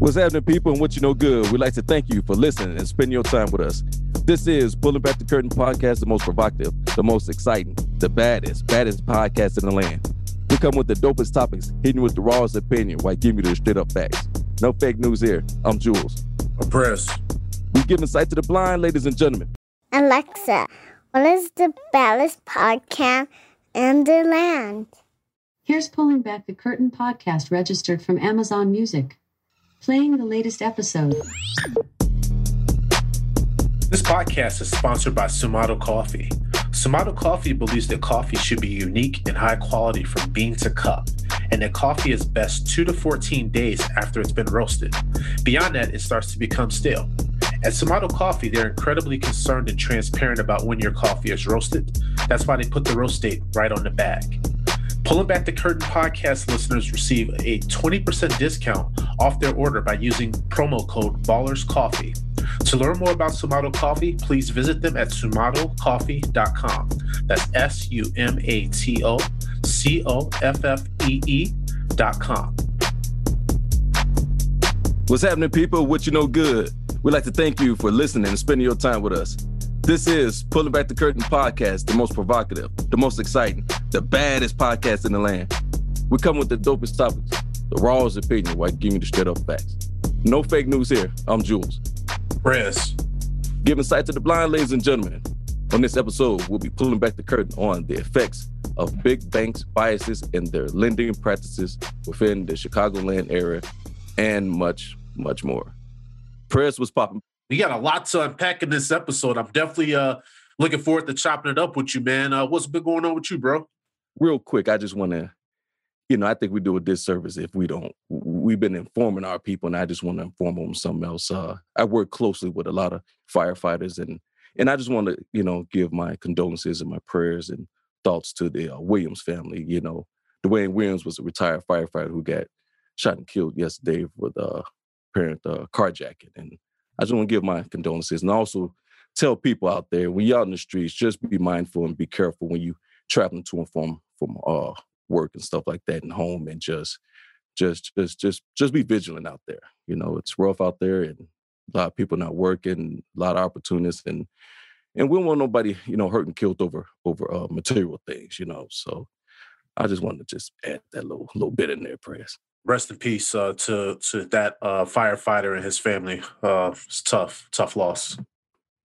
What's happening, people, and what you know good? We'd like to thank you for listening and spending your time with us. This is Pulling Back the Curtain podcast, the most provocative, the most exciting, the baddest, baddest podcast in the land. We come with the dopest topics, hitting with the rawest opinion while giving you the straight up facts. No fake news here. I'm Jules. I'm Press. We give insight to the blind, ladies and gentlemen. Alexa, what is the baddest podcast in the land? Here's Pulling Back the Curtain podcast registered from Amazon Music. Playing the latest episode. This podcast is sponsored by Sumato Coffee. Sumato Coffee believes that coffee should be unique and high quality from bean to cup, and that coffee is best 2 to 14 days after it's been roasted. Beyond that, it starts to become stale. At Sumato Coffee, they're incredibly concerned and transparent about when your coffee is roasted. That's why they put the roast date right on the bag. Pulling Back the Curtain podcast listeners receive a 20% discount off their order by using promo code Ballers Coffee. To learn more about Sumato Coffee, please visit them at sumatocoffee.com. That's S U M A T O C O F F E E.com. What's happening, people? What you know good? We'd like to thank you for listening and spending your time with us. This is Pulling Back the Curtain podcast, the most provocative, the most exciting, the baddest podcast in the land. We come with the dopest topics, the rawest opinion while giving you the straight up facts. No fake news here. I'm Jules. Press. Giving sight to the blind, ladies and gentlemen. On this episode, we'll be pulling back the curtain on the effects of big banks' biases in their lending practices within the Chicagoland area, and much, much more. Press was popping. We got a lot to unpack in this episode. I'm definitely uh looking forward to chopping it up with you, man. Uh, what's been going on with you, bro? Real quick, I just want to, you know, I think we do a disservice if we don't. We've been informing our people, and I just want to inform them something else. Uh, I work closely with a lot of firefighters, and and I just want to, you know, give my condolences and my prayers and thoughts to the uh, Williams family. You know, Dwayne Williams was a retired firefighter who got shot and killed yesterday with a apparent uh, carjacking, and I just want to give my condolences and also tell people out there when you're out in the streets, just be mindful and be careful when you traveling to and from from uh, work and stuff like that and home, and just just just just just be vigilant out there. You know, it's rough out there, and a lot of people not working, a lot of opportunists, and and we don't want nobody you know hurt and killed over over uh, material things. You know, so I just wanted to just add that little little bit in there, prayers rest in peace uh, to to that uh, firefighter and his family. Uh, it's tough, tough loss.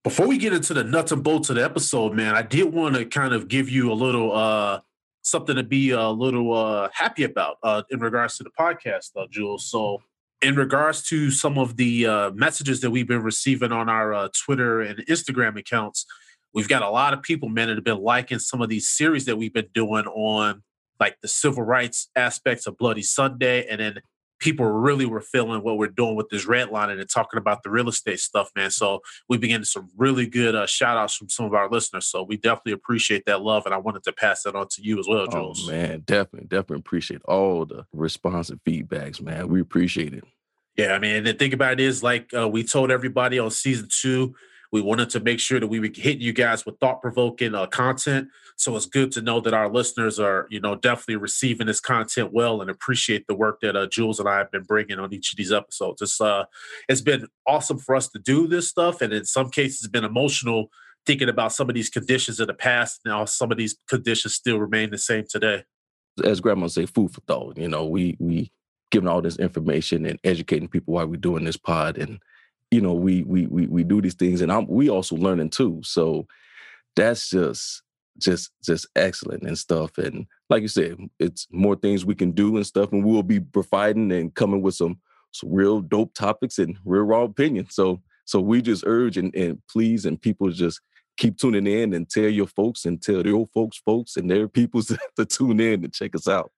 Before we get into the nuts and bolts of the episode, man, I did want to kind of give you a little uh, something to be a little uh, happy about uh, in regards to the podcast, uh, Jules. So, in regards to some of the uh, messages that we've been receiving on our uh, Twitter and Instagram accounts, we've got a lot of people, man, that have been liking some of these series that we've been doing on like the civil rights aspects of Bloody Sunday, and then people really were feeling what we're doing with this redlining and talking about the real estate stuff, man. So we began some really good uh, shout outs from some of our listeners. So we definitely appreciate that love. And I wanted to pass that on to you as well, Jules. Oh, man, definitely, definitely appreciate all the responsive feedbacks, man. We appreciate it. Yeah, I mean, and the thing about it is, like uh, we told everybody on season two, we wanted to make sure that we were hitting you guys with thought provoking uh, content. So it's good to know that our listeners are, you know, definitely receiving this content well and appreciate the work that uh, Jules and I have been bringing on each of these episodes. It's uh, it's been awesome for us to do this stuff, and in some cases, it's been emotional thinking about some of these conditions in the past. Now, some of these conditions still remain the same today. As Grandma say, food for thought. You know, we we giving all this information and educating people why we're doing this pod and you know we we we we do these things and I'm we also learning too so that's just just just excellent and stuff. And like you said, it's more things we can do and stuff, and we will be providing and coming with some some real dope topics and real raw opinions. So so we just urge and, and please and people just keep tuning in and tell your folks and tell old folks folks and their people to tune in and check us out.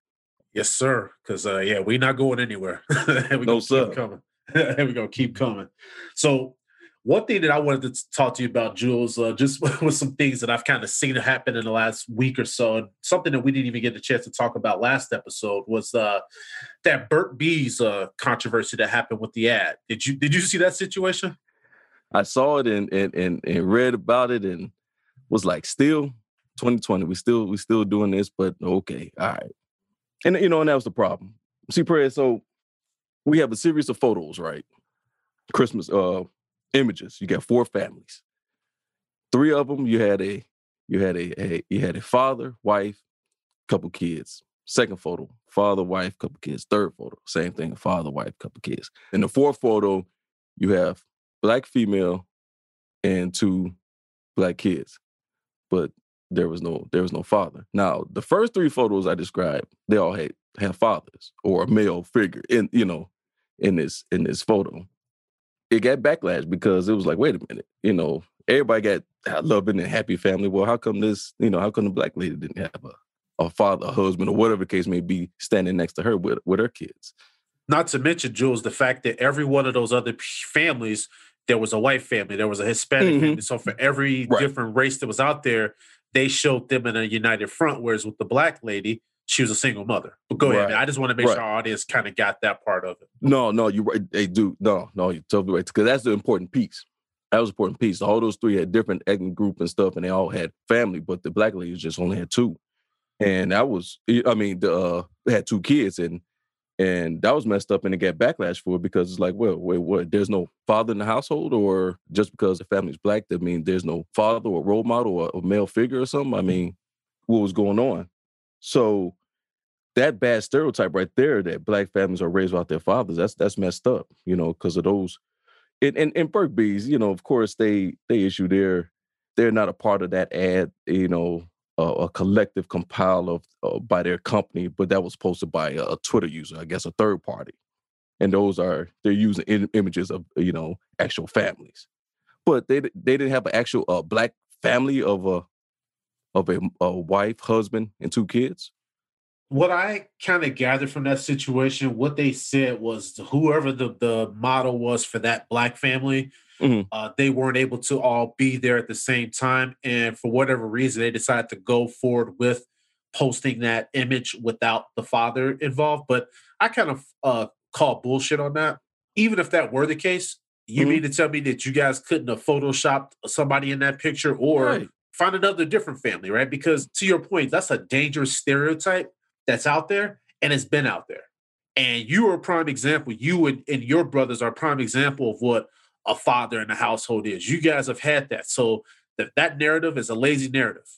Yes, sir. Because uh, yeah, we're not going anywhere. we no, sir. Keep coming. Here we're gonna keep coming. So one thing that I wanted to talk to you about, Jules, uh, just with some things that I've kind of seen happen in the last week or so, and something that we didn't even get a chance to talk about last episode was uh, that Burt Bees uh, controversy that happened with the ad. Did you did you see that situation? I saw it and and and, and read about it and was like, still 2020, we still we still doing this, but okay, all right. And you know, and that was the problem. See, prayer. So we have a series of photos, right? Christmas uh images. You got four families. Three of them, you had a you had a, a you had a father, wife, couple kids. Second photo, father, wife, couple kids. Third photo, same thing, father, wife, couple kids. In the fourth photo, you have black female and two black kids. But there was no there was no father. Now, the first three photos I described, they all had have fathers or a male figure in, you know, in this in this photo it got backlash because it was like, wait a minute, you know, everybody got loving and a happy family. Well, how come this, you know, how come the black lady didn't have a, a father, a husband, or whatever the case may be, standing next to her with, with her kids? Not to mention, Jules, the fact that every one of those other families, there was a white family, there was a Hispanic mm-hmm. family. So for every right. different race that was out there, they showed them in a united front. Whereas with the black lady, she was a single mother. But go right. ahead. Man. I just want to make right. sure our audience kind of got that part of it. No, no, you right. They do. No, no, you're totally right. Because that's the important piece. That was important piece. All those three had different ethnic group and stuff, and they all had family, but the black ladies just only had two. And that was, I mean, the uh, had two kids, and and that was messed up, and it got backlash for it because it's like, well, wait, what? There's no father in the household, or just because the family's black, that means there's no father or role model or a male figure or something. I mean, what was going on? So that bad stereotype right there that black families are raised without their fathers, that's that's messed up, you know, because of those and, and and Burt Bees, you know, of course they they issue their they're not a part of that ad, you know, a, a collective compile of uh, by their company, but that was posted by a, a, Twitter user, I guess a third party, and those are they're using in, images of you know actual families, but they they didn't have an actual uh, black family of a of a, a wife, husband, and two kids what I kind of gathered from that situation, what they said was whoever the, the model was for that black family, mm-hmm. uh, they weren't able to all be there at the same time. And for whatever reason, they decided to go forward with posting that image without the father involved. But I kind of uh, call bullshit on that. Even if that were the case, you mm-hmm. mean to tell me that you guys couldn't have photoshopped somebody in that picture or right. find another different family, right? Because to your point, that's a dangerous stereotype that's out there and it's been out there. And you are a prime example. You and, and your brothers are a prime example of what a father in the household is. You guys have had that. So that that narrative is a lazy narrative.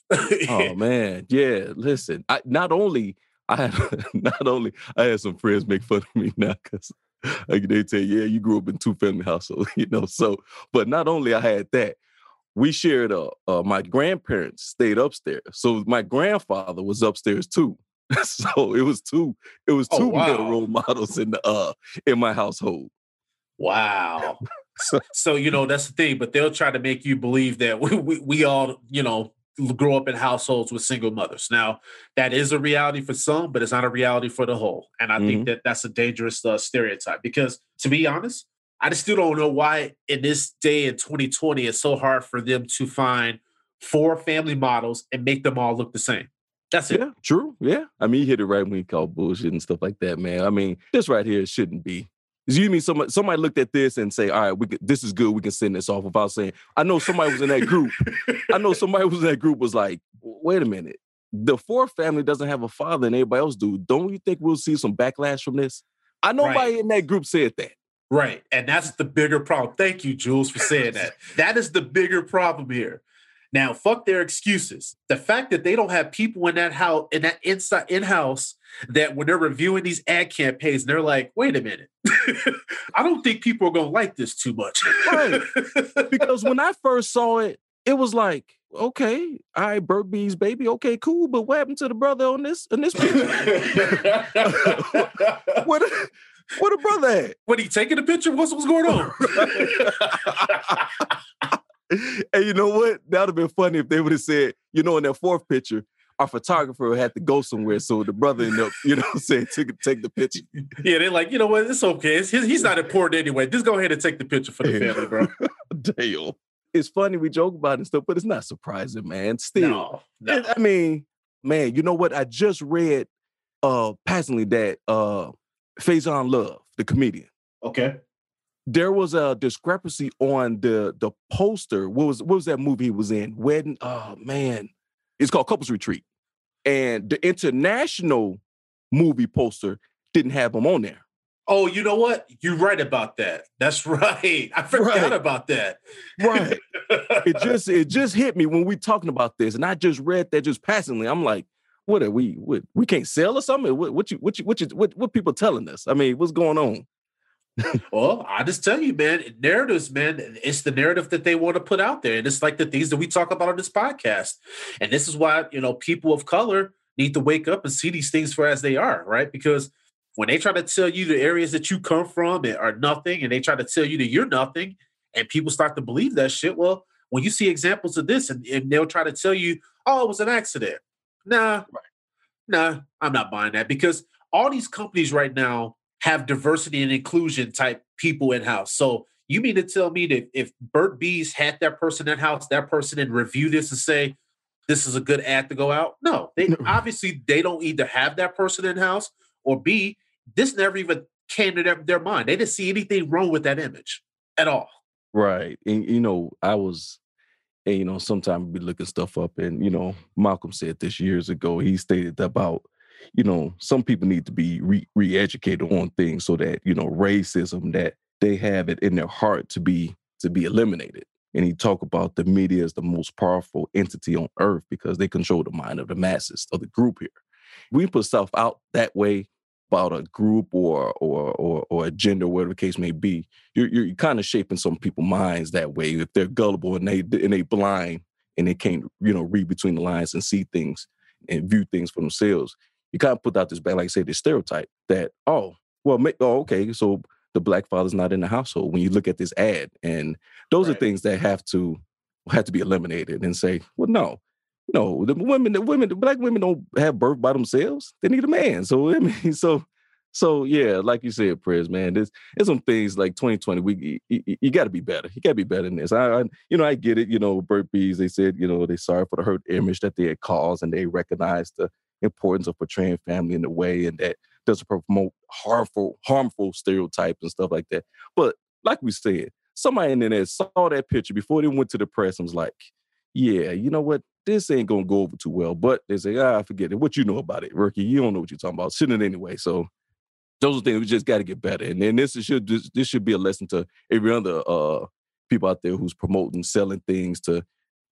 oh man, yeah. Listen, I not only I had not only I had some friends make fun of me now because like they say, yeah, you grew up in two family household, you know. So, but not only I had that, we shared uh, uh my grandparents stayed upstairs, so my grandfather was upstairs too. so it was two it was oh, two oh, wow. male role models in the uh in my household. Wow. so, so you know that's the thing, but they'll try to make you believe that we, we, we all you know grow up in households with single mothers. Now that is a reality for some, but it's not a reality for the whole. And I mm-hmm. think that that's a dangerous uh, stereotype because to be honest, I just still don't know why in this day in 2020 it's so hard for them to find four family models and make them all look the same. That's it. Yeah, true. Yeah. I mean, you hit it right when you call bullshit and stuff like that, man. I mean, this right here shouldn't be. You mean somebody somebody looked at this and say, all right, we could, this is good. We can send this off without saying, I know somebody was in that group. I know somebody was in that group was like, wait a minute. The fourth family doesn't have a father and everybody else do. Don't you think we'll see some backlash from this? I know right. nobody in that group said that. Right. And that's the bigger problem. Thank you, Jules, for saying that. that is the bigger problem here. Now, fuck their excuses. The fact that they don't have people in that house, in that inside in house, that when they're reviewing these ad campaigns, they're like, wait a minute, I don't think people are gonna like this too much. right. Because when I first saw it, it was like, okay, all right, Burt Bees, baby, okay, cool. But what happened to the brother on this on this picture? what what the brother at? When he taking the picture, what's what's going on? and you know what? That would have been funny if they would have said, you know, in that fourth picture, our photographer had to go somewhere, so the brother ended up, you know, saying take take the picture. Yeah, they're like, you know what? It's okay. It's his, he's not important anyway. Just go ahead and take the picture for the family, bro. Damn. It's funny we joke about it and stuff, but it's not surprising, man. Still, No, no. I mean, man, you know what? I just read uh passingly that uh Faizon Love, the comedian, Okay. There was a discrepancy on the the poster. What was what was that movie he was in? Wedding. Oh man, it's called Couples Retreat, and the international movie poster didn't have him on there. Oh, you know what? You're right about that. That's right. I forgot Right. about that. Right. it just it just hit me when we talking about this, and I just read that just passingly. I'm like, what are we? What, we can't sell or something? What, what you what you what you what what people telling us? I mean, what's going on? Well, I just tell you, man, narratives, man, it's the narrative that they want to put out there. And it's like the things that we talk about on this podcast. And this is why, you know, people of color need to wake up and see these things for as they are, right? Because when they try to tell you the areas that you come from are nothing, and they try to tell you that you're nothing, and people start to believe that shit, well, when you see examples of this and, and they'll try to tell you, oh, it was an accident. Nah, nah, I'm not buying that because all these companies right now have diversity and inclusion type people in house. So you mean to tell me that if Burt Bees had that person in house, that person and review this and say this is a good ad to go out? No, they obviously they don't either have that person in house or B, this never even came to their, their mind. They didn't see anything wrong with that image at all. Right. And you know, I was and you know, sometimes we looking stuff up and you know, Malcolm said this years ago. He stated about, you know, some people need to be re- re-educated on things so that, you know, racism that they have it in their heart to be to be eliminated. And he talked about the media as the most powerful entity on earth because they control the mind of the masses of the group here. We put stuff out that way about a group or or or, or a gender, whatever the case may be, you're you're kind of shaping some people's minds that way. If they're gullible and they and they blind and they can't you know read between the lines and see things and view things for themselves, you kind of put out this back, like I say, this stereotype that oh well, oh okay, so the black father's not in the household. When you look at this ad, and those are things that have to have to be eliminated and say, well, no. No, the women, the women, the black women don't have birth by themselves. They need a man. So I mean, so so yeah, like you said, prayers, man. There's there's some things like 2020. We you, you got to be better. You got to be better than this. I, I you know I get it. You know, Burt Bees. They said you know they sorry for the hurt image that they had caused, and they recognize the importance of portraying family in a way, and that doesn't promote harmful harmful stereotypes and stuff like that. But like we said, somebody in there saw that picture before they went to the press and was like, yeah, you know what? This ain't gonna go over too well. But they say, ah, forget it. What you know about it, Ricky? You don't know what you're talking about. Shouldn't anyway. So those are things we just got to get better. And then this should this, this should be a lesson to every other uh people out there who's promoting, selling things to,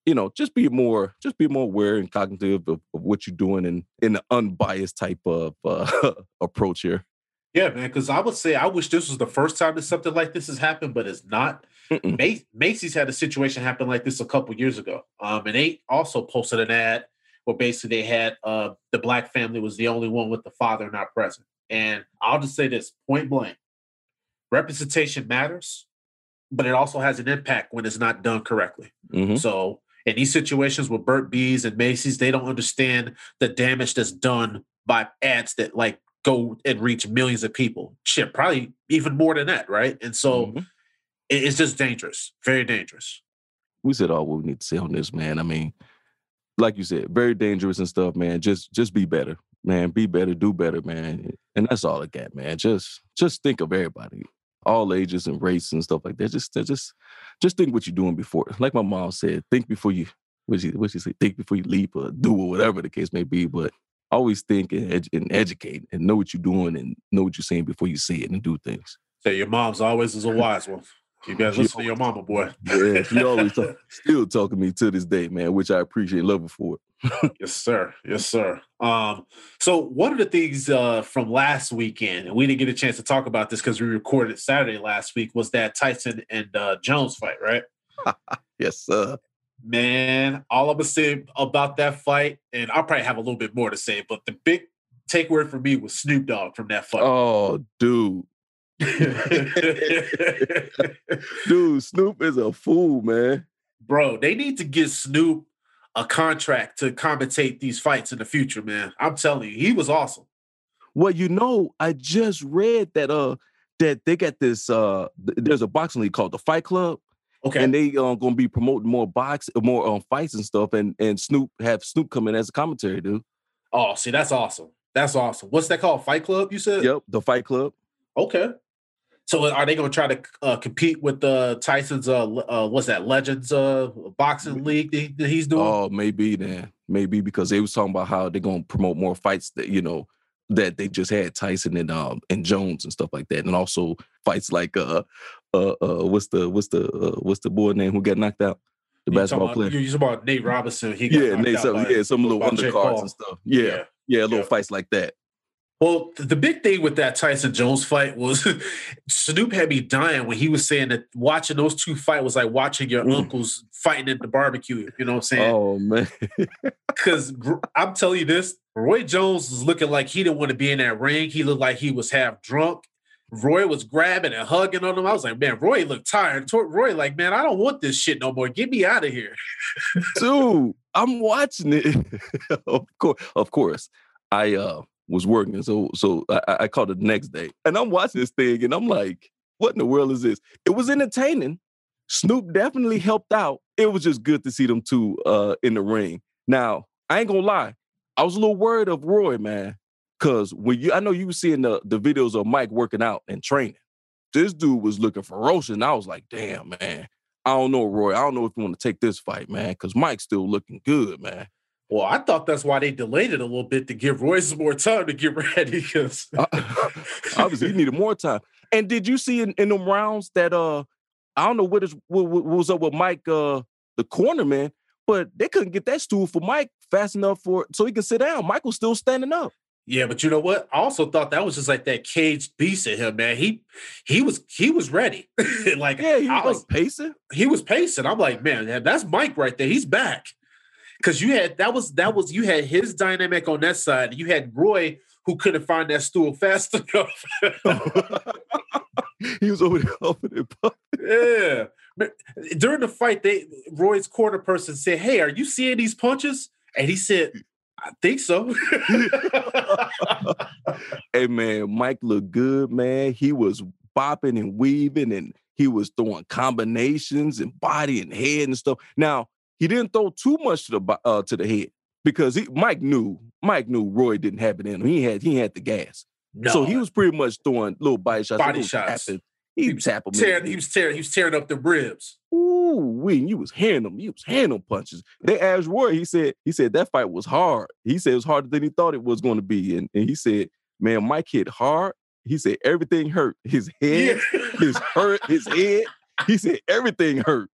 you know, just be more, just be more aware and cognitive of, of what you're doing and in an unbiased type of uh, approach here. Yeah, man. Because I would say I wish this was the first time that something like this has happened, but it's not. Macy's had a situation happen like this a couple years ago, um, and they also posted an ad where basically they had uh, the black family was the only one with the father not present. And I'll just say this point blank: representation matters, but it also has an impact when it's not done correctly. Mhm. So in these situations with Burt Bees and Macy's, they don't understand the damage that's done by ads that like go and reach millions of people. Shit, probably even more than that, right? And so Mhm. it's just dangerous, very dangerous. we said all we need to say on this, man. I mean, like you said, very dangerous and stuff, man. Just just be better, man. Be better, do better, man. And that's all I got, man. Just just think of everybody, all ages and race and stuff like that. Just just just think what you're doing before. Like my mom said, think before you what she what she say, think before you leap or do or whatever the case may be. But always think and, and educate and know what you're doing and know what you're saying before you say it and do things. So your mom's always is a wise one. You better She listen to your mama, boy. Yeah, she always talk, still talking to me to this day, man, which I appreciate, love her for it. Yes, sir. Yes, sir. Um, so one of the things uh, from last weekend, and we didn't get a chance to talk about this because we recorded it Saturday last week, was that Tyson and uh, Jones fight, right? Yes, sir. Man, all I'm gonna say about that fight, and I'll probably have a little bit more to say, but the big takeaway for me was Snoop Dogg from that fight. Oh, dude. dude, Snoop is a fool, man. Bro, they need to get Snoop a contract to commentate these fights in the future, man. I'm telling you, he was awesome. Well, you know, I just read that uh that they got this uh th- there's a boxing league called the Fight Club. Okay. And they uh, gonna be promoting more box, more um, fights and stuff, and and Snoop have Snoop come in as a commentary, dude. oh, see, that's awesome. That's awesome. What's that called? Fight Club, you said? Yep, the Fight Club. Okay. So are they going to try to uh, compete with uh, Tyson's uh, uh what's that Legends uh boxing league that he's doing? Oh, maybe then, maybe because they was talking about how they're gonna promote more fights that you know that they just had Tyson and um and Jones and stuff like that, and also fights like uh uh uh what's the what's the uh, what's the boy name who got knocked out? The You basketball about, player. you talking about Nate Robinson? He got Yeah, Nate, some, yeah, some little undercards and stuff. Yeah, yeah, little yeah. fights like that. Well, the big thing with that Tyson Jones fight was Snoop had me dying when he was saying that watching those two fight was like watching your Mm. uncles fighting at the barbecue. You know what I'm saying? Oh man, Because I'm telling you this, Roy Jones was looking like he didn't want to be in that ring. He looked like he was half drunk. Roy was grabbing and hugging on him. I was like, man, Roy looked tired. Roy, like, man, I don't want this shit no more. Get me out of here. dude, I'm watching it. of course, of course, I uh was working, so so I, I called it the next day, and I'm watching this thing, and I'm like, what in the world is this? It was entertaining. Snoop definitely helped out. It was just good to see them two uh in the ring. Now, I ain't gonna lie, I was a little worried of Roy, man, because when you I know you were seeing the the videos of Mike working out and training. This dude was looking ferocious, and I was like, damn, man. I don't know, Roy. I don't know if you want to take this fight, man, because Mike's still looking good, man. Well, I thought that's why they delayed it a little bit to give Royce more time to get ready. Because Obviously, he needed more time. And did you see in, in them rounds that uh I don't know what is what, what was up with Mike uh the corner man, but they couldn't get that stool for Mike fast enough for so he could sit down. Mike was still standing up. Yeah, but you know what? I also thought that was just like that caged beast in him, man. He he was he was ready. like Yeah, he I was was like pacing. he was pacing. I'm like, man, that's Mike right there. He's back. Cause you had that was that was you had his dynamic on that side. You had Roy who couldn't find that stool fast enough. he was over there and puffing. yeah. During the fight, they Roy's corner person said, Hey, are you seeing these punches? And he said, I think so. Hey man, Mike looked good, man. He was bopping and weaving and he was throwing combinations and body and head and stuff. Now, he didn't throw too much to the uh, to the head because he, Mike knew Mike knew Roy didn't have it in him. He had he had the gas. no. So he was pretty much throwing little body shots. Body shots. tapping. He He was tapping. tearing, he was tearing, he was tearing up the ribs. Ooh, we you was hearing them. You was hearing them punches. They asked Roy. He said he said that fight was hard. He said it was harder than he thought it was going to be. And, and he said, man, Mike hit hard. He said everything hurt. His head, his hurt, his head. He said everything hurt.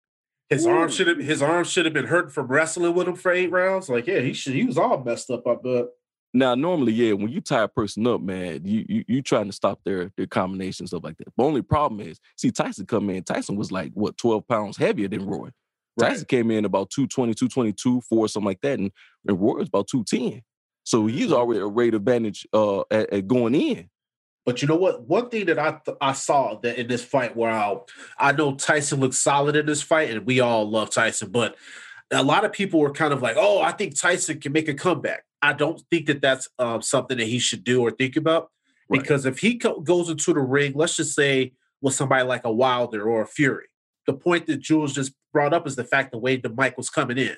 His Ooh. arm should have his arm should have been hurt from wrestling with him for eight rounds. Like, yeah, he should he was all messed up, I bet. Now, normally, yeah, when you tie a person up, man, you you you trying to stop their their combination stuff like that. The only problem is, see, Tyson come in. Tyson was like what twelve pounds heavier than Roy. Tyson came in about 220, 222, 4, something like that. And, and Roy was about 210. So he's already a rate advantage uh, at, at going in. But you know what? One thing that I th- I saw that in this fight, where I, I know Tyson looked solid in this fight, and we all love Tyson, but a lot of people were kind of like, "Oh, I think Tyson can make a comeback." I don't think that that's um, something that he should do or think about Right. because if he co- goes into the ring, let's just say with somebody like a Wilder or a Fury, the point that Jules just brought up is the fact the way the Mike was coming in.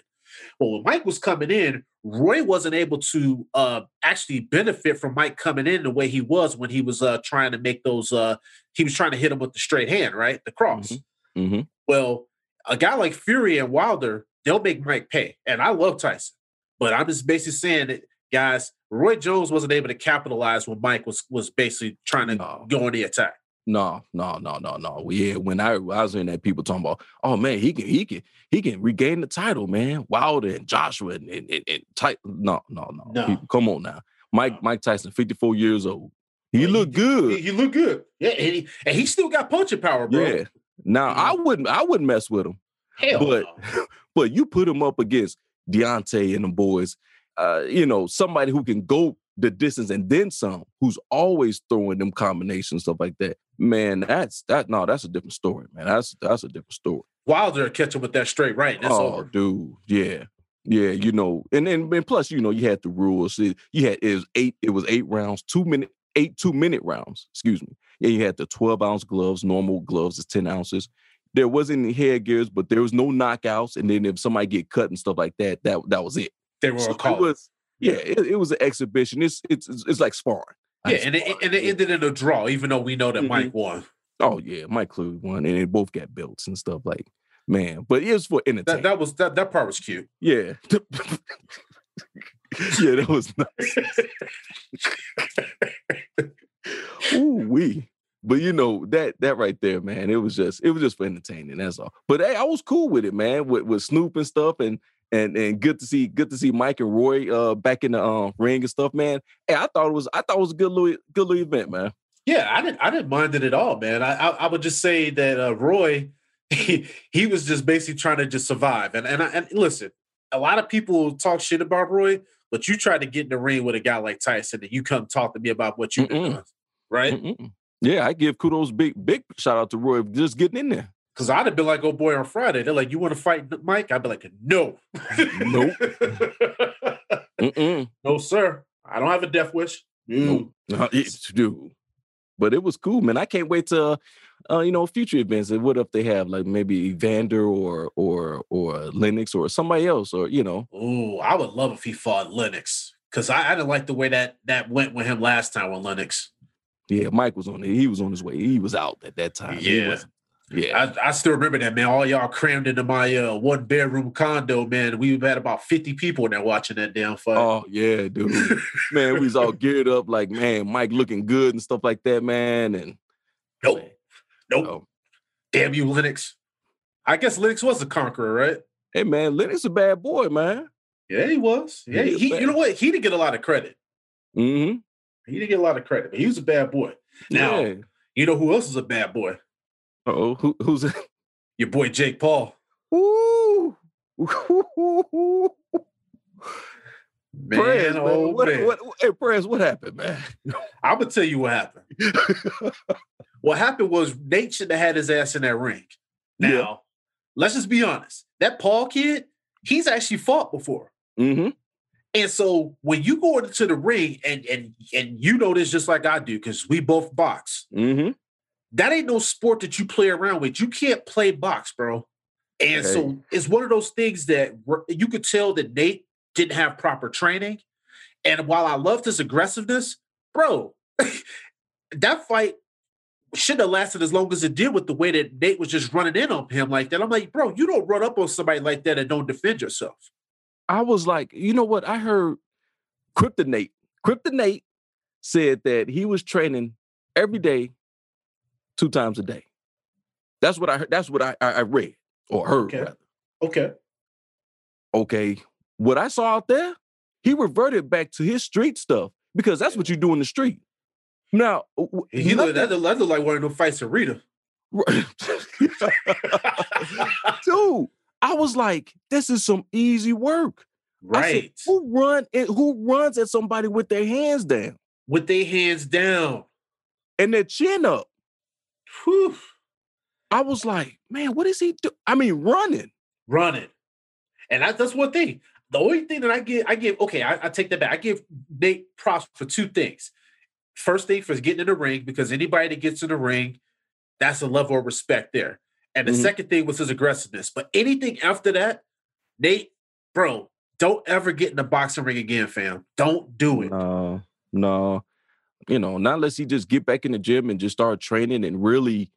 Well, when Mike was coming in, Roy wasn't able to uh, actually benefit from Mike coming in the way he was when he was uh, trying to make those. Uh, he was trying to hit him with the straight hand, right, the cross. hmm Well, a guy like Fury and Wilder, they'll make Mike pay, and I love Tyson, but I'm just basically saying that, guys. Roy Jones wasn't able to capitalize when Mike was was basically trying to No. go on the attack. No, no, no, no, no. Yeah, when I, I was in that people talking about, oh man, he can, he can, he can regain the title, man. Wilder and Joshua and and, and, and no, no, no. No. People, come on now, Mike. Mike Tyson, fifty four years old. He Yeah, looked good. He, he looked good. Yeah, and he, and he still got punching power, bro. Yeah. Now I wouldn't, I wouldn't mess with him. Hell but no. But you put him up against Deontay and the boys, uh, you know, somebody who can go the distance and then some, who's always throwing them combinations, stuff like that. Man, that's that. No, that's a different story, man. That's that's a different story. Wilder catch him with that straight right. That's oh, over. dude, yeah, yeah. You know, and then and plus, you know, you had the rules. It- You had it was eight. It was eight rounds, two minute, eight two minute rounds. Excuse me. Yeah, you had the twelve ounce gloves. Normal gloves is ten ounces. There wasn't any headgears, but there was no knockouts. And then if somebody get cut and stuff like that, that that was it. They were So all it called. was, yeah, it, it was an exhibition. It's it's, it's like sparring. Yeah, and it, and it ended in a draw, even though we know that Mhm. Mike won. Oh yeah, Mike clearly won, and they both got belts and stuff like man. But it was for That entertainment. that was that, that part was cute. yeah, yeah, that was nice. Ooh wee. But you know that that right there, man. It was just it was just for entertaining. That's all. But hey, I was cool with it, man. With with Snoop and stuff, and and and good to see good to see Mike and Roy uh back in the um, ring and stuff, man. Hey, I thought it was I thought it was a good little good little event, man. Yeah, I didn't I didn't mind it at all, man. I I, I would just say that uh, Roy, he, he was just basically trying to just survive. And and I, and listen, a lot of people talk shit about Roy, but you try to get in the ring with a guy like Tyson, and you come talk to me about what you've doing, right? Mm-mm. Yeah, I give kudos big big shout out to Roy just getting in there. Because I'd have been like, "Oh boy," on Friday. They're like, "You want to fight Mike?" I'd be like, "No, Nope. Mm-mm. no, sir. I don't have a death wish." No. Uh, it's- dude. But it was cool, man. I can't wait to, uh, you know, future events. And what if they have like maybe Evander or or or Lennox or somebody else or you know, Ooh, I would love if he fought Lennox because I, I didn't like the way that that went with him last time with Lennox. yeah, Mike was on it. He was on his way. He was out at that time. He Yeah. Yeah. I, I still remember that man. All y'all crammed into my uh, one bedroom condo, man. We had about fifty people in there watching that damn fight. Oh yeah, dude. man, we was all geared up like man, Mike looking good and stuff like that, man. And nope, nope. oh, Damn you, Lennox. I guess Lennox was a conqueror, right? hey man, Lennox a bad boy, man. Yeah, he was. Yeah, He he. You know what? He didn't get a lot of credit. Mm-hmm. He didn't get a lot of credit, but he was a bad boy. Now, yeah. you know who else is a bad boy? Oh, who, who's it? Your boy Jake Paul. Ooh. Man, Prez, man. oh What, man. what, hey, Prez, what happened, man? I'm gonna tell you what happened. What happened was Nate should have had his ass in that ring. Now, Yeah. let's just be honest. That Paul kid, he's actually fought before. mm-hmm. And so when you go into the ring and and and you know this just like I do, because we both box, Mm-hmm. That ain't no sport that you play around with. You can't play box, bro. And so it's one of those things that you could tell that Nate didn't have proper training. And while I loved his aggressiveness, bro, that fight shouldn't have lasted as long as it did with the way that Nate was just running in on him like that. I'm like, bro, you don't run up on somebody like that and don't defend yourself. I was like, you know what? I heard Kryptonate. Kryptonate said that he was training every day, two times a day. That's what I heard. That's what I, I, I read or heard. Okay. Rather. Okay. Okay. What I saw out there, he reverted back to his street stuff because that's what you do in the street. Now, He looked, that, looked- like one of them fights to Rita. dude, I was like, this is some easy work. I said, right. who run and who runs at somebody with their hands down With their hands down. and their chin up? Whew. I was like, man, what is he do? I mean, running. running. And that, that's one thing. The only thing that I give, I give, okay, I, I take that back. I give Nate props for two things. First thing for getting in the ring, because anybody that gets in the ring, that's a level of respect there. And the Mhm. second thing was his aggressiveness. But anything after that, Nate, bro, don't ever get in the boxing ring again, fam. Don't do it. No, no, you know, not unless he just get back in the gym and just start training and really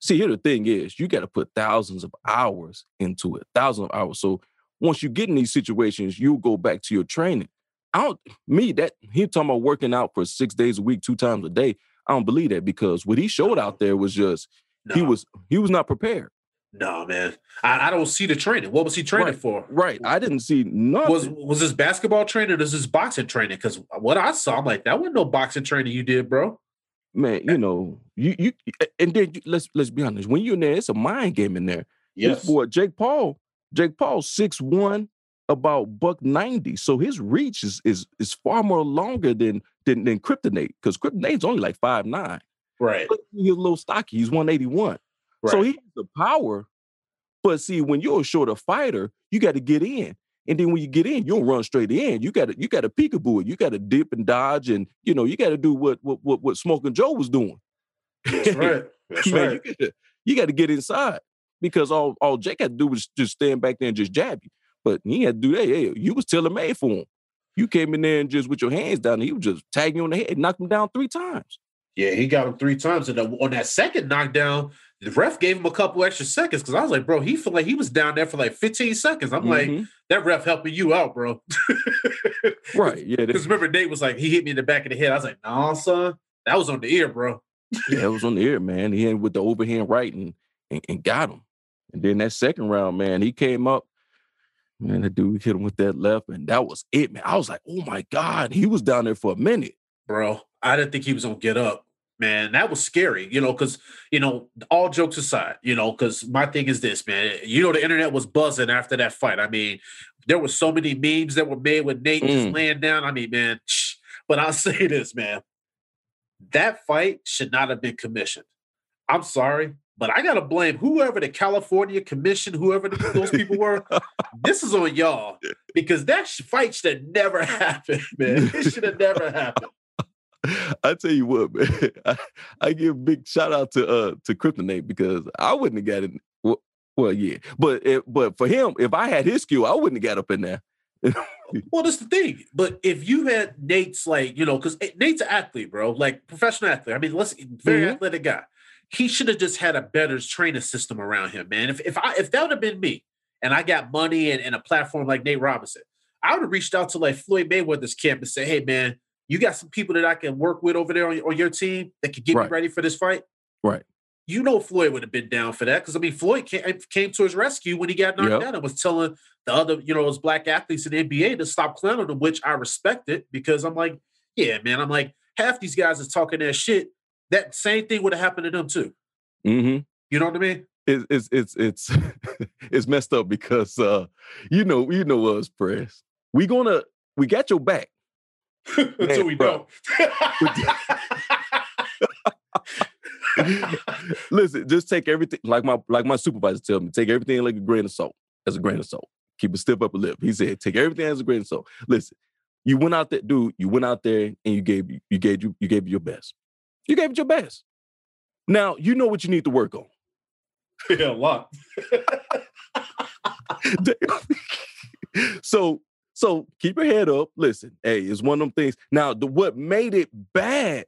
see. Here, the thing is, you got to put thousands of hours into it, thousands of hours. So once you get in these situations, you go back to your training. I don't, me, that he talking about working out for six days a week, two times a day. I don't believe that because what he showed out there was just he was he was not prepared. No, man. I, I don't see the training. What was he training Right. for? Right. I didn't see nothing. Was was this basketball training or is this boxing training? Because what I saw, I'm like, that wasn't no boxing training you did, bro. man, you eh. know, you you eh, and then you, let's let's be honest. When you're in there, it's a mind game in there. This boy, Jake Paul, Jake Paul six one, about buck ninety, so his reach is is is far more longer than than than Kryptonite because Kryptonite's only like five nine. Right. He's a little stocky. He's one eighty one. Right. So he has the power. But see, when you're a shorter fighter, you got to get in. And then when you get in, you don't run straight in. You got to you got to peekaboo it. You got to dip and dodge, and you know you got to do what what what, what Smoking Joe was doing. That's right. That's Man, right. you gotta, you got to get inside because all all Jake had to do was just stand back there and just jab you. But he had to do that. Hey, you was tailor made for him. You came in there and just with your hands down, he was just tagging you on the head, knocked him down three times. Yeah, he got him three times. And on that second knockdown, the ref gave him a couple extra seconds because I was like, bro, he felt like he was down there for like 15 seconds. I'm like, Mhm. that ref helping you out, bro. right? Yeah, Because remember, Nate was like, he hit me in the back of the head. I was like, nah, son, that was on the ear, bro. yeah, it was on the air, man. He hit with the overhand right and, and and got him. And then that second round, man, he came up. Man, the dude hit him with that left, and that was it, man. I was like, oh my God, he was down there for a minute. Bro, I didn't think he was going to get up. Man, that was scary, you know, because, you know, all jokes aside, you know, because my thing is this, man. You know, the internet was buzzing after that fight. I mean, there were so many memes that were made with Nate just Mm. laying down. I mean, man, shh. but I'll say this, man. That fight should not have been commissioned. I'm sorry, but I got to blame whoever the California Commission, whoever the, those people were. this is on y'all because that fight should have never happened, man. It should have never happened. I tell you what, man, I, I give a big shout out to uh to Kryptonite because I wouldn't have got it. Well, well yeah, but if, but for him, if I had his skill, I wouldn't have got up in there. Well, that's the thing. But if you had Nate's like, you know, because Nate's an athlete, bro, like professional athlete. I mean, let's very Mhm. athletic guy. He should have just had a better training system around him, man. If if I if that would have been me and I got money and, and a platform like Nate Robinson, I would have reached out to like Floyd Mayweather's camp and say, hey man, you got some people that I can work with over there on, on your team that can get Right. me ready for this fight. Right. You know Floyd would have been down for that because I mean Floyd came, came to his rescue when he got knocked Yep. down and was telling the other, you know, those black athletes in the NBA to stop clowning them, which I respected because I'm like, yeah, man, I'm like, half these guys is talking that shit. That same thing would have happened to them too. hmm You know what I mean? It's it's it's it's it's messed up because uh you know you know us press. We gonna we got your back. Until we bro. don't. Listen, just take everything like my like my supervisor tell me, take everything like a grain of salt, as a grain of salt. Keep a stiff upper lip. He said, take everything as a grain of salt. Listen, you went out there, dude. You went out there and you gave you gave you you gave your best. You gave it your best. Now you know what you need to work on. yeah, a lot. so so keep your head up. Listen, hey, it's one of them things. Now, the what made it bad,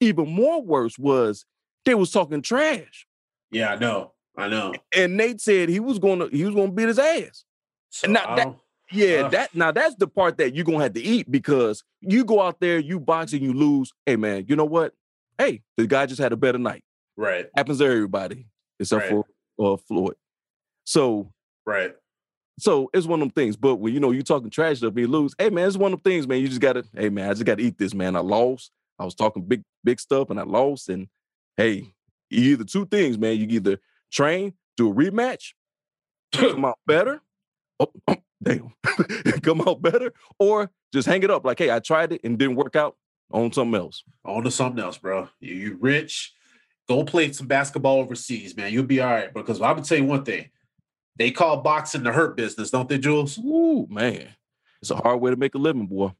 even more worse, was they was talking trash. Yeah, I know. I know. And Nate said he was gonna he was gonna beat his ass. So Not I that- Yeah, Ugh. that now that's the part that you're gonna have to eat because you go out there, you box and you lose. Hey man, you know what? Hey, the guy just had a better night. right, Happens to everybody except Right. for uh, Floyd. So right. So it's one of them things. But when you know you talking trash stuff and you lose, hey man, it's one of them things, man. You just gotta, hey man, I just gotta eat this, man. I lost. I was talking big, big stuff and I lost. And hey, you either two things, man. You either train, do a rematch, come out better. Oh, oh, damn, come out better, or just hang it up. Like, hey, I tried it and didn't work out on something else. On to something else, bro. You, you rich. Go play some basketball overseas, man. You'll be all right. Because I'm gonna tell you one thing. They call boxing the hurt business, don't they, Jules? Ooh, man. It's a hard way to make a living, boy.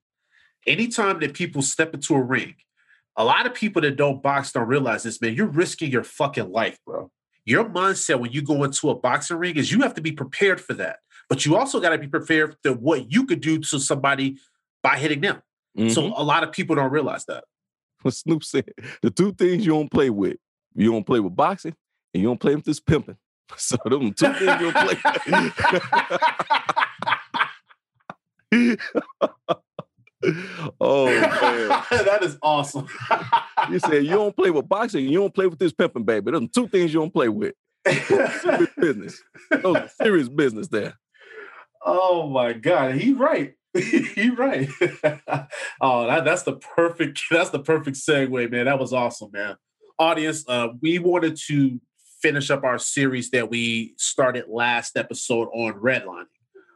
Anytime that people step into a ring, a lot of people that don't box don't realize this, man. You're risking your fucking life, bro. Your mindset when you go into a boxing ring is you have to be prepared for that. But you also got to be prepared for what you could do to somebody by hitting them. So Mhm. a lot of people don't realize that. what Snoop said, the two things you don't play with, you don't play with boxing and you don't play with this pimping. So them two things you don't play. oh man. that is awesome. You said you don't play with boxing, you don't play with this pimping, baby. Them two things you don't play with. Serious business. Those serious business there. oh my god, he right. he right. oh, that, that's the perfect. That's the perfect segue, man. That was awesome, man. Audience, uh, we wanted to finish up our series that we started last episode on redlining.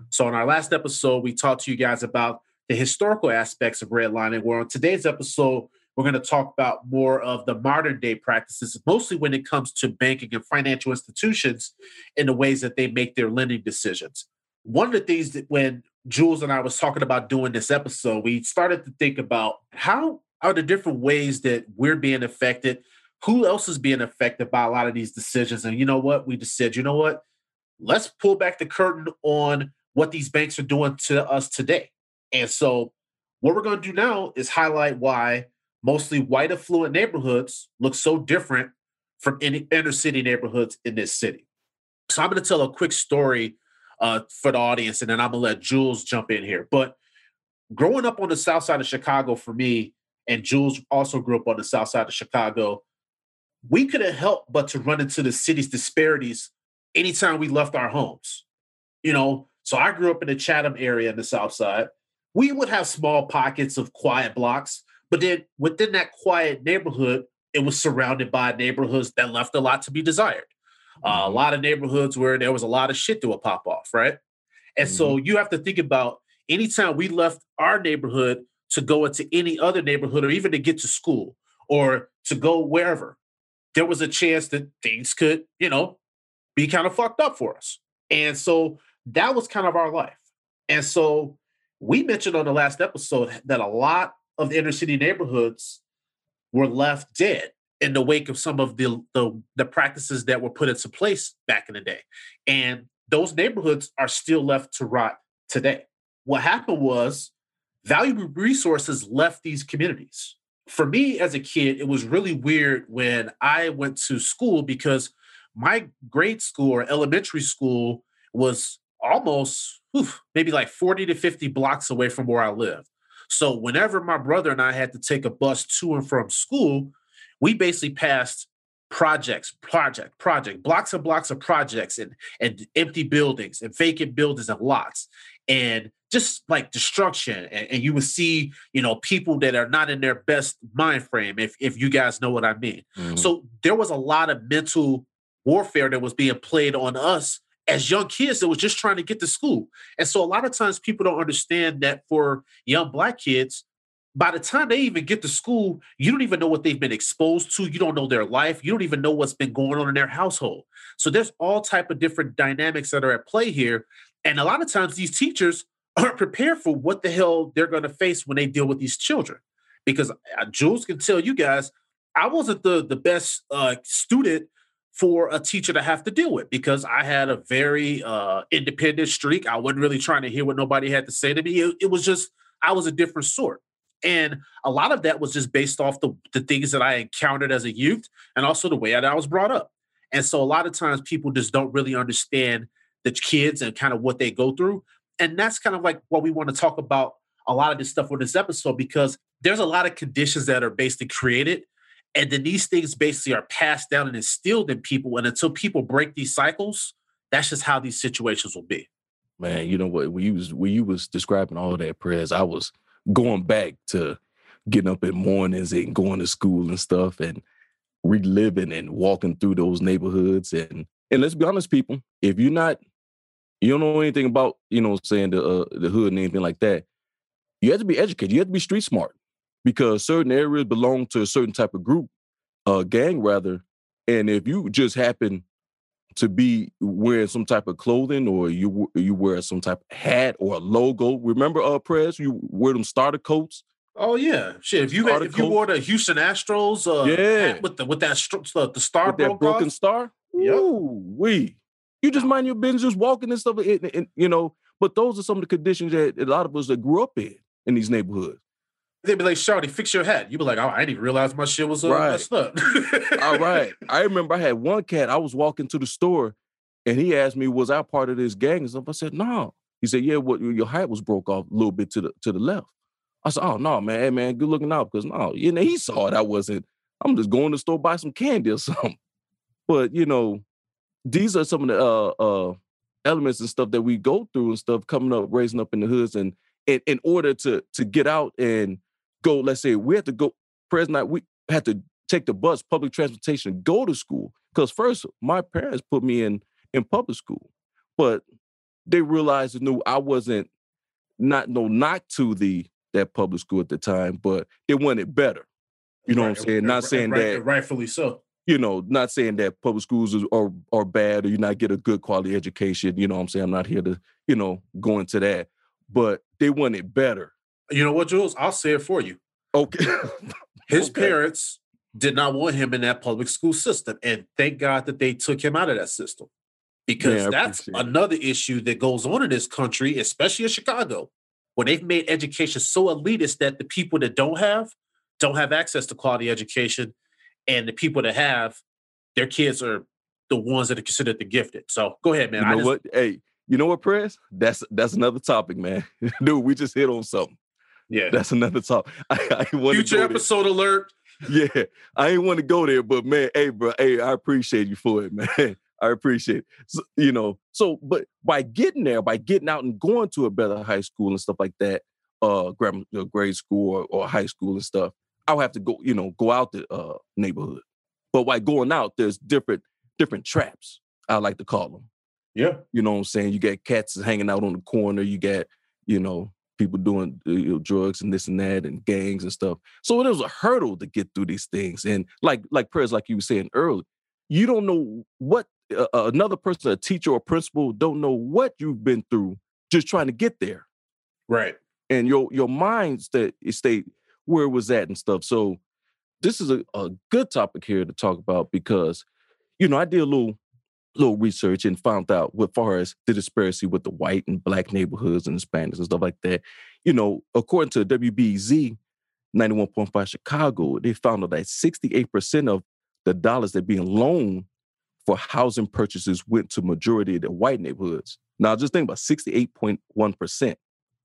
So, in our last episode, we talked to you guys about the historical aspects of redlining. Where on today's episode, we're going to talk about more of the modern day practices, mostly when it comes to banking and financial institutions in the ways that they make their lending decisions. One of the things that when Jules and I was talking about doing this episode, we started to think about how are the different ways that we're being affected, who else is being affected by a lot of these decisions. And you know what? We just said, you know what? Let's pull back the curtain on what these banks are doing to us today. And so, what we're going to do now is highlight why mostly white affluent neighborhoods look so different from any inner city neighborhoods in this city. So, I'm going to tell a quick story uh, for the audience, and then I'm going to let Jules jump in here. But growing up on the south side of Chicago for me, and Jules also grew up on the south side of Chicago, we couldn't help but to run into the city's disparities anytime we left our homes. You know, so I grew up in the Chatham area in the South Side. We would have small pockets of quiet blocks, but then within that quiet neighborhood, it was surrounded by neighborhoods that left a lot to be desired. Uh, a mm-hmm. lot of neighborhoods where there was a lot of shit that would pop off, right? And mm-hmm. so you have to think about anytime we left our neighborhood to go into any other neighborhood or even to get to school or to go wherever, there was a chance that things could, you know, be kind of fucked up for us. And so that was kind of our life. And so we mentioned on the last episode that a lot of the inner city neighborhoods were left dead in the wake of some of the, the, the practices that were put into place back in the day. And those neighborhoods are still left to rot today. What happened was valuable resources left these communities. For me as a kid, it was really weird when I went to school because my grade school or elementary school was almost maybe like 40 to 50 blocks away from where I lived. So whenever my brother and I had to take a bus to and from school, we basically passed projects, project, project, blocks and blocks of projects and, and empty buildings and vacant buildings and lots and just like destruction. And, and you would see, you know, people that are not in their best mind frame, if, if you guys know what I mean. Mm-hmm. So there was a lot of mental warfare that was being played on us as young kids that was just trying to get to school. And so a lot of times people don't understand that for young black kids, by the time they even get to school, you don't even know what they've been exposed to. You don't know their life. You don't even know what's been going on in their household. So there's all type of different dynamics that are at play here. And a lot of times these teachers aren't prepared for what the hell they're going to face when they deal with these children. Because uh, Jules can tell you guys, I wasn't the the best uh, student for a teacher to have to deal with because I had a very uh, independent streak. I wasn't really trying to hear what nobody had to say to me. It, it, was just, I was a different sort. And a lot of that was just based off the, the things that I encountered as a youth and also the way that I was brought up. And so a lot of times people just don't really understand the kids and kind of what they go through. And that's kind of like what we want to talk about a lot of this stuff with this episode because there's a lot of conditions that are basically created and then these things basically are passed down and instilled in people. And until people break these cycles, that's just how these situations will be. Man, you know what? When you was when you was describing all that prayers, I was going back to getting up in mornings and going to school and stuff and reliving and walking through those neighborhoods. And and let's be honest, people, if you're not, you don't know anything about, you know, saying the uh, the hood and anything like that, you have to be educated. You have to be street smart because certain areas belong to a certain type of group, uh, gang rather. And if you just happen to be wearing some type of clothing or you you wear some type of hat or a logo, remember uh press you wear them starter coats. Oh yeah, shit. If you had, if you wore the Houston Astros, uh, yeah, with the with that the, the star with that broken off. star, Ooh, we. You just mind your business, just walking and stuff, and, and, you know. But those are some of the conditions that a lot of us that grew up in in these neighborhoods. They'd be like, Shawty, fix your hat. You'd be like, oh, I didn't even realize my shit was uh, right. messed up. All right. I remember I had one cat, I was walking to the store and he asked me, was I part of this gang and stuff? I said, no. He said, yeah, what your hat was broke off a little bit to the to the left. I said, oh no, man, hey, man, good looking out. Because no, you know, he saw it. I wasn't, I'm just going to the store buy some candy or something. But you know, these are some of the uh uh elements and stuff that we go through and stuff coming up, raising up in the hoods and in, in order to to get out and go, let's say we have to go, President, we had to take the bus, public transportation, go to school. Because first, my parents put me in in public school, but they realized and knew I wasn't not no knock to the that public school at the time, but they wanted better. You know Right, what I'm saying? Not right, saying right, that rightfully so. You know, not saying that public schools are are bad or you not get a good quality education. You know what I'm saying? I'm not here to, you know, go into that. But they want it better. You know what, Jules? I'll say it for you. Okay. His Okay. parents did not want him in that public school system. And thank God that they took him out of that system. Because I that's another issue that goes on in this country, especially in Chicago, where they've made education so elitist that the people that don't have don't have access to quality education. And the people that have, their kids are the ones that are considered the gifted. So go ahead, man. you I know just- what? Hey, you know what, Prez? That's that's another topic, man. Dude, we just hit on something. Yeah. That's another topic. I, I Future episode alert. Yeah, I ain't want to go there, but man, hey, bro, hey, I appreciate you for it, man. I appreciate it. So, you know, so but by getting there, by getting out and going to a better high school and stuff like that, uh, grammar, you know, grade school or, or high school and stuff, I'll have to go, you know, go out the uh neighborhood. But while going out, there's different different traps. I like to call them. Yeah. You know what I'm saying? You got cats hanging out on the corner. You got, you know, people doing uh, you know, drugs and this and that and gangs and stuff. So it was a hurdle to get through these things. And like like prayers, like you were saying earlier, you don't know what uh, uh, another person, a teacher or principal, don't know what you've been through just trying to get there. Right. And your your mind stay stay where it was at and stuff. So this is a, a good topic here to talk about because, you know, I did a little little research and found out what far as the disparity with the white and black neighborhoods and Hispanics and stuff like that. You know, according to WBEZ 91.5 Chicago, they found out that 68% of the dollars that being loaned for housing purchases went to majority of the white neighborhoods. Now just think about 68.1%.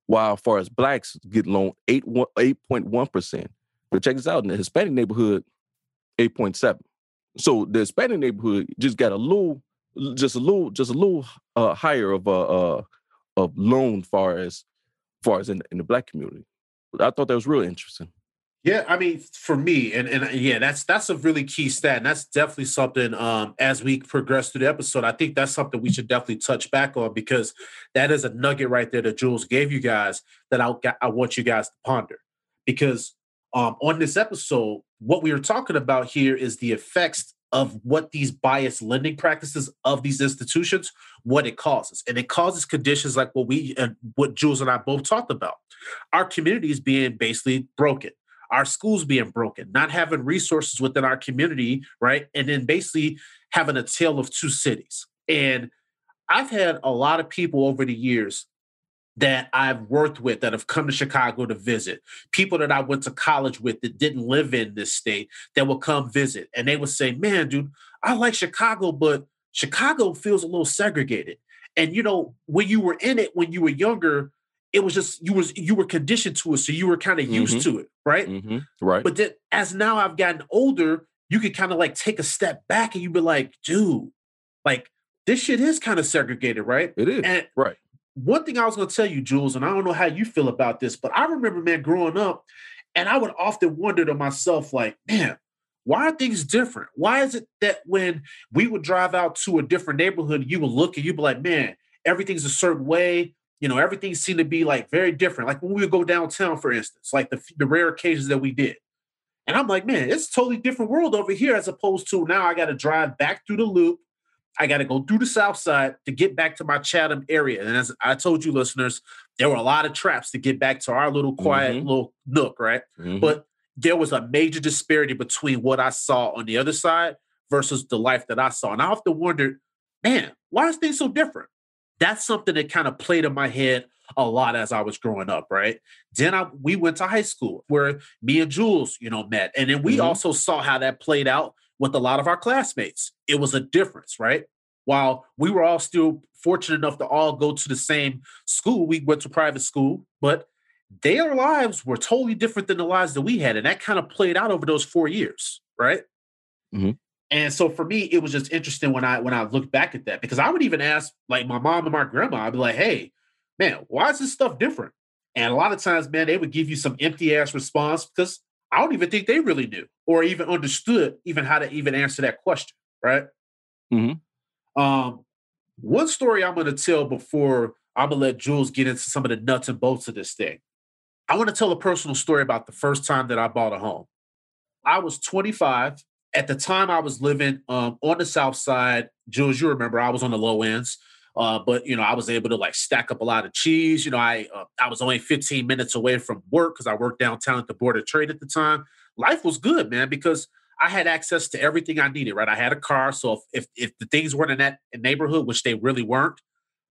While far as blacks get loan 8 8.1%. But check this out, in the Hispanic neighborhood, 8.7. So the Hispanic neighborhood just got a little, just a little, just a little uh, higher of a uh, of loan far as far as in, in the black community. I thought that was real interesting. Yeah, I mean, for me, and and yeah, that's that's a really key stat, and that's definitely something. Um, as we progress through the episode, I think that's something we should definitely touch back on because that is a nugget right there that Jules gave you guys that I I want you guys to ponder. Because um, on this episode, what we are talking about here is the effects of what these biased lending practices of these institutions, what it causes, and it causes conditions like what we and what Jules and I both talked about. Our communities being basically broken our schools being broken, not having resources within our community, right? And then basically having a tale of two cities. And I've had a lot of people over the years that I've worked with that have come to Chicago to visit, people that I went to college with that didn't live in this state that will come visit. And they would say, Man, dude, I like Chicago, but Chicago feels a little segregated. And you know, when you were in it when you were younger, it was just you was you were conditioned to it, so you were kind of used Mhm. to it, right? Mm-hmm. Right. But then as now I've gotten older, you could kind of like take a step back and you'd be like, dude, like this shit is kind of segregated, right? it is. And right. one thing I was gonna tell you, Jules, and I don't know how you feel about this, but I remember, man, growing up, and I would often wonder to myself, like, man, why are things different? Why is it that when we would drive out to a different neighborhood, you would look and you'd be like, man, everything's a certain way. You know, everything seemed to be like very different. Like when we would go downtown, for instance, like the, the rare occasions that we did. And I'm like, man, it's a totally different world over here as opposed to now I got to drive back through the loop. I got to go through the south side to get back to my Chatham area. And as I told you, listeners, there were a lot of traps to get back to our little quiet Mhm. little nook, right? Mhm. But there was a major disparity between what I saw on the other side versus the life that I saw. And I often wondered, man, why is things so different? That's something that kind of played in my head a lot as I was growing up, right? Then I we went to high school where me and Jules, you know, met. And then we Mhm. also saw how that played out with a lot of our classmates. It was a difference, right? While we were all still fortunate enough to all go to the same school, we went to private school, but their lives were totally different than the lives that we had. And that kind of played out over those four years, right? Mhm. And so for me, it was just interesting when I when I looked back at that because I would even ask like my mom and my grandma, I'd be like, hey, man, why is this stuff different? And a lot of times, man, they would give you some empty ass response because I don't even think they really knew or even understood even how to even answer that question, right? Mhm. Um, one story I'm going to tell before I'm going to let Jules get into some of the nuts and bolts of this thing. I want to tell a personal story about the first time that I bought a home. I was 25. At the time, I was living um, on the south side. Jules, you remember I was on the low ends. Uh, but you know, I was able to like stack up a lot of cheese. You know, I uh, I was only 15 minutes away from work because I worked downtown at the Board of Trade at the time. Life was good, man, because I had access to everything I needed. Right, I had a car, so if if, if the things weren't in that neighborhood, which they really weren't,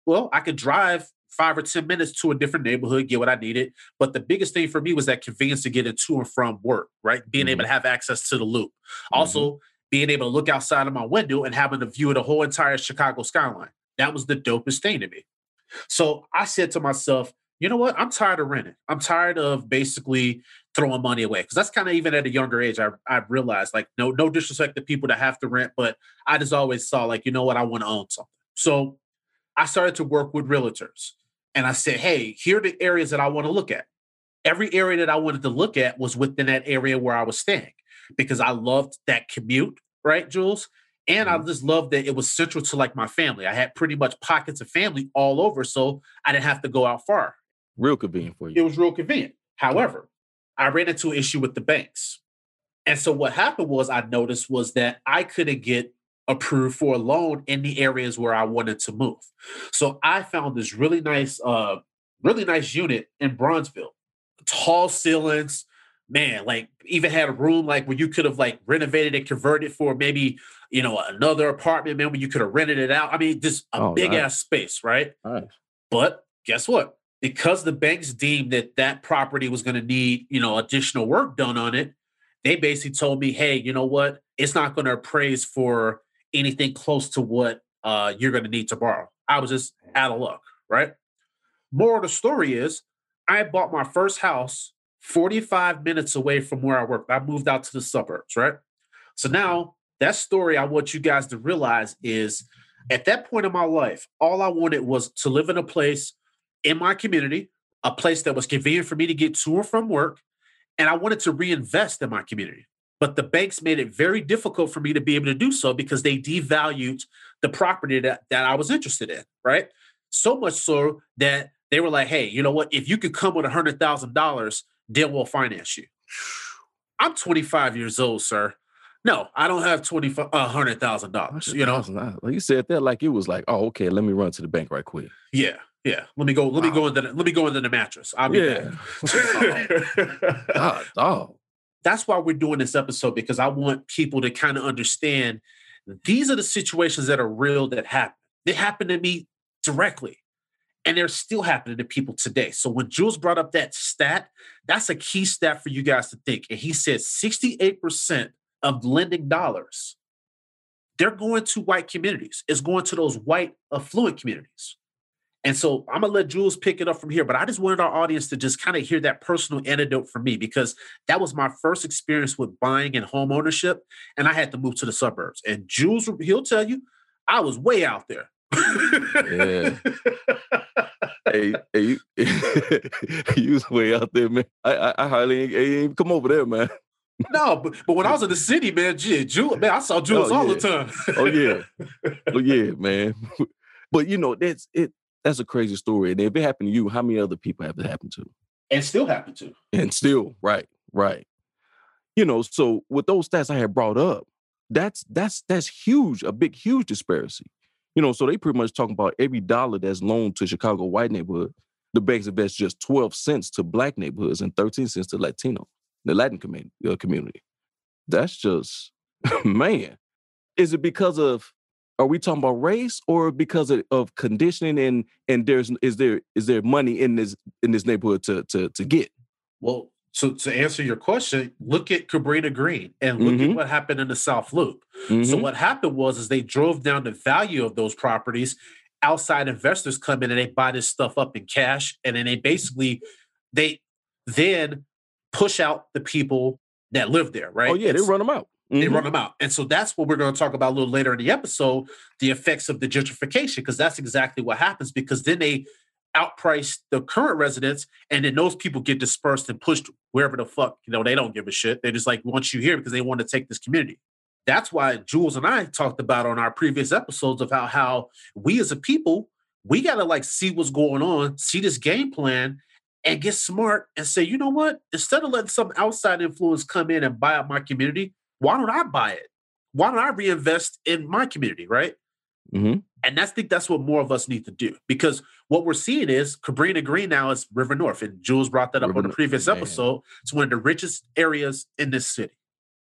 well, I could drive five or 10 minutes to a different neighborhood, get what I needed. But the biggest thing for me was that convenience to get to and from work, right? Being able mm-hmm. to have access to the loop. Also, mm-hmm. being able to look outside of my window and having a view of the whole entire Chicago skyline. That was the dopest thing to me. So I said to myself, you know what? I'm tired of renting. I'm tired of basically throwing money away. Cause that's kind of even at a younger age, I, I realized like, no, no disrespect to people that have to rent, but I just always saw like, you know what? I want to own something. So I started to work with realtors and I said, hey, here are the areas that I want to look at. Every area that I wanted to look at was within that area where I was staying because I loved that commute, right, Jules? And I mm-hmm. just loved that it was central to like my family. I had pretty much pockets of family all over, so I didn't have to go out far. Real convenient for you. It was real convenient. However, I ran into an issue with the banks. And so what happened was I noticed was that I couldn't get approved for a loan in the areas where I wanted to move. So I found this really nice, uh, really nice unit in Bronzeville. Tall ceilings, man, like even had a room like where you could have like renovated and converted for maybe, you know, another apartment, man, where you could have rented it out. I mean, just a Oh, big nice. ass space, right? Nice. But guess what? Because the banks deemed that that property was going to need, you know, additional work done on it, they basically told me, "Hey, you know what? It's not going to appraise for anything close to what uh, you're going to need to borrow." I was just out of luck, right? Moral of the story is, I bought my first house 45 minutes away from where I worked. I moved out to the suburbs, right? So now that story, I want you guys to realize is at that point in my life, all I wanted was to live in a place in my community, a place that was convenient for me to get to or from work, and I wanted to reinvest in my community. But the banks made it very difficult for me to be able to do so because they devalued the property that, that I was interested in, right? So much so that they were like, hey, you know what? If you could come with $100,000, then we'll finance you. I'm 25 years old, sir. No, I don't have twenty a hundred thousand dollars. You know, $100,000. Like you said that like it was like, oh, okay, let me run to the bank right quick. yeah, yeah. Let me go. Let me go into. The, let me go into the mattress. I'll be Yeah. back. God, dog. That's why we're doing this episode because I want people to kind of understand these are the situations that are real that happen. They happen to me directly, and they're still happening to people today. So when Jules brought up that stat, that's a key stat for you guys to think. And he said 68% of lending dollars, they're going to white communities. It's going to those white affluent communities. And so I'm gonna let Jules pick it up from here, but I just wanted our audience to just kind of hear that personal anecdote from me because that was my first experience with buying and home ownership, and I had to move to the suburbs. And Jules, he'll tell you, I was way out there. Yeah. hey, hey, you, you was way out there, man. I, I, I hardly ain't, ain't even come over there, man. no, but, but when I was in the city, man, gee, Jules, man, I saw Jules Oh, all the time. Oh yeah, oh yeah, man. But you know, that's it. That's a crazy story. And if it happened to you, how many other people have it happened to? and still happen to. And still, right, right. You know, so with those stats I had brought up, that's that's that's huge, a big, huge disparity. You know, so they pretty much talking about every dollar that's loaned to Chicago white neighborhood, the banks invest just 12 cents to black neighborhoods and 13 cents to Latino, the Latin community. Uh, community. That's just man. Is it because of are we talking about race or because of, of conditioning and and there's is there is there money in this in this neighborhood to to to get? Well, so to answer your question, look at Cabrini Green and look at Mhm. what happened in the South Loop. So Mhm. what happened was is they drove down the value of those properties. Outside investors come in and they buy this stuff up in cash, and then they basically they then push out the people that live there, right? oh yeah, they run them out. They Mhm. run them out. And so that's what we're going to talk about a little later in the episode the effects of the gentrification, because that's exactly what happens. Because then they outprice the current residents, and then those people get dispersed and pushed wherever the fuck you know they don't give a shit. They just like want you here because they want to take this community. That's why Jules and I talked about on our previous episodes of how how we as a people we gotta like see what's going on, see this game plan, and get smart and say, you know what? Instead of letting some outside influence come in and buy out my community, why don't I buy it? Why don't I reinvest in my community, right? Mhm. And that's think that's what more of us need to do because what we're seeing is Cabrini Green now is River North, and Jules brought that up River on the North, previous man. episode. It's one of the richest areas in this city.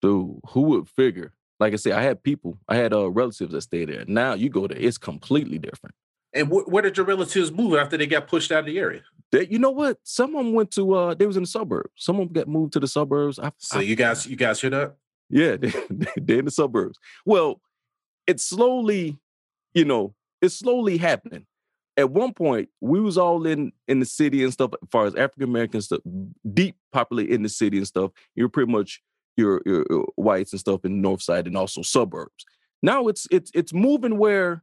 Dude, who would figure? Like I said, I had people, I had uh, relatives that stayed there. Now you go there, it's completely different. And wh- where did your relatives move after they got pushed out of the area? They, you know what? Some of them went to uh they was in the suburbs. Some of them got moved to the suburbs. I, So I- you guys, you guys hear that? Yeah, they, they're in the suburbs. Well, it's slowly, you know, it's slowly happening. At one point, we was all in in the city and stuff, as far as African Americans deep populated in the city and stuff. You're pretty much your, your your whites and stuff in the north side and also suburbs. Now it's it's it's moving where,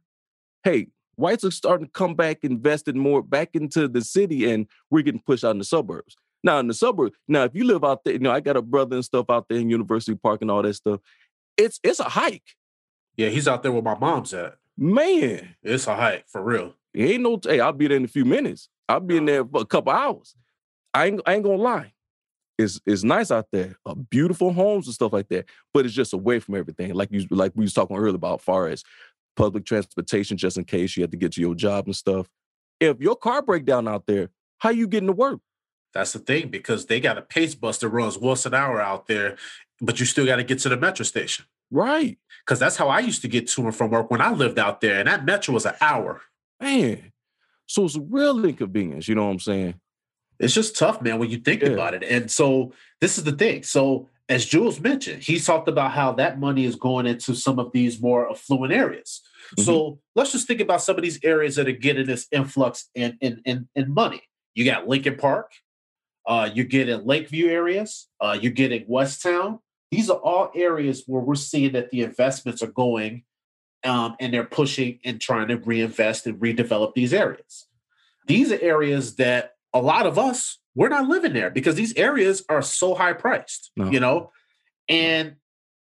hey, whites are starting to come back, invested more back into the city, and we're getting pushed out in the suburbs. Now in the suburbs, now if you live out there, you know, I got a brother and stuff out there in University Park and all that stuff. It's it's a hike, Yeah, he's out there where my mom's at. man. It's a hike for real. It ain't no. Hey, I'll be there in a few minutes. I'll be in there for a couple hours. I ain't, I ain't gonna lie. It's it's nice out there, uh, beautiful homes and stuff like that. But it's just away from everything, like you like we was talking earlier about, far as public transportation, just in case you have to get to your job and stuff. If your car break down out there, how you getting to work? That's the thing because they got a pace bus that runs once an hour out there, but you still got to get to the Metra station. Right, Because that's how I used to get to and from work when I lived out there, and that Metra was an hour. man. So it's a real inconvenience. You know what I'm saying? It's just tough, man, when you think Yeah. about it. And so this is the thing. So as Jules mentioned, he talked about how that money is going into some of these more affluent areas. So mm-hmm. let's just think about some of these areas that are getting this influx in in in, in money. You got Lincoln Park, uh, you get in Lakeview areas, uh, you're getting Westtown. These are all areas where we're seeing that the investments are going um, and they're pushing and trying to reinvest and redevelop these areas. These are areas that a lot of us we're not living there because these areas are so high priced, No. you know. And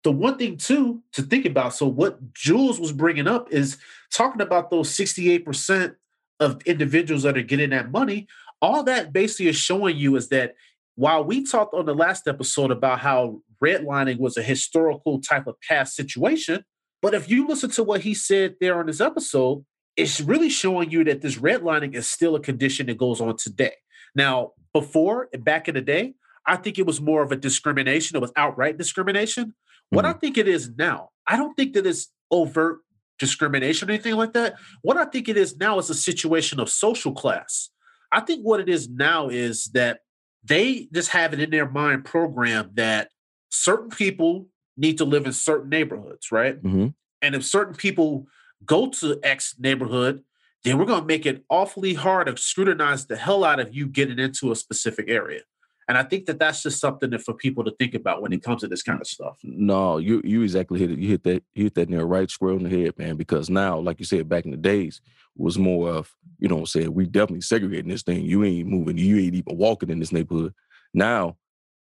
the one thing too to think about. So what Jules was bringing up is talking about those sixty-eight percent of individuals that are getting that money. All that basically is showing you is that while we talked on the last episode about how redlining was a historical type of past situation, but if you listen to what he said there on this episode, it's really showing you that this redlining is still a condition that goes on today. Now, before back in the day, I think it was more of a discrimination. It was outright discrimination. What I mm-hmm. think it is now, I don't think that it's overt discrimination or anything like that. What I think it is now is a situation of social class. I think what it is now is that they just have it in their mind program that certain people need to live in certain neighborhoods, right? hmm And if certain people go to X neighborhood, then we're going to make it awfully hard to scrutinize the hell out of you getting into a specific area. And I think that that's just something that for people to think about when it comes to this kind of stuff. No, you you exactly hit it. You hit that you hit that near right square on the head, man. Because now, like you said, back in the days, was more of you know, what I'm saying we definitely segregating this thing. You ain't moving. You ain't even walking in this neighborhood. Now,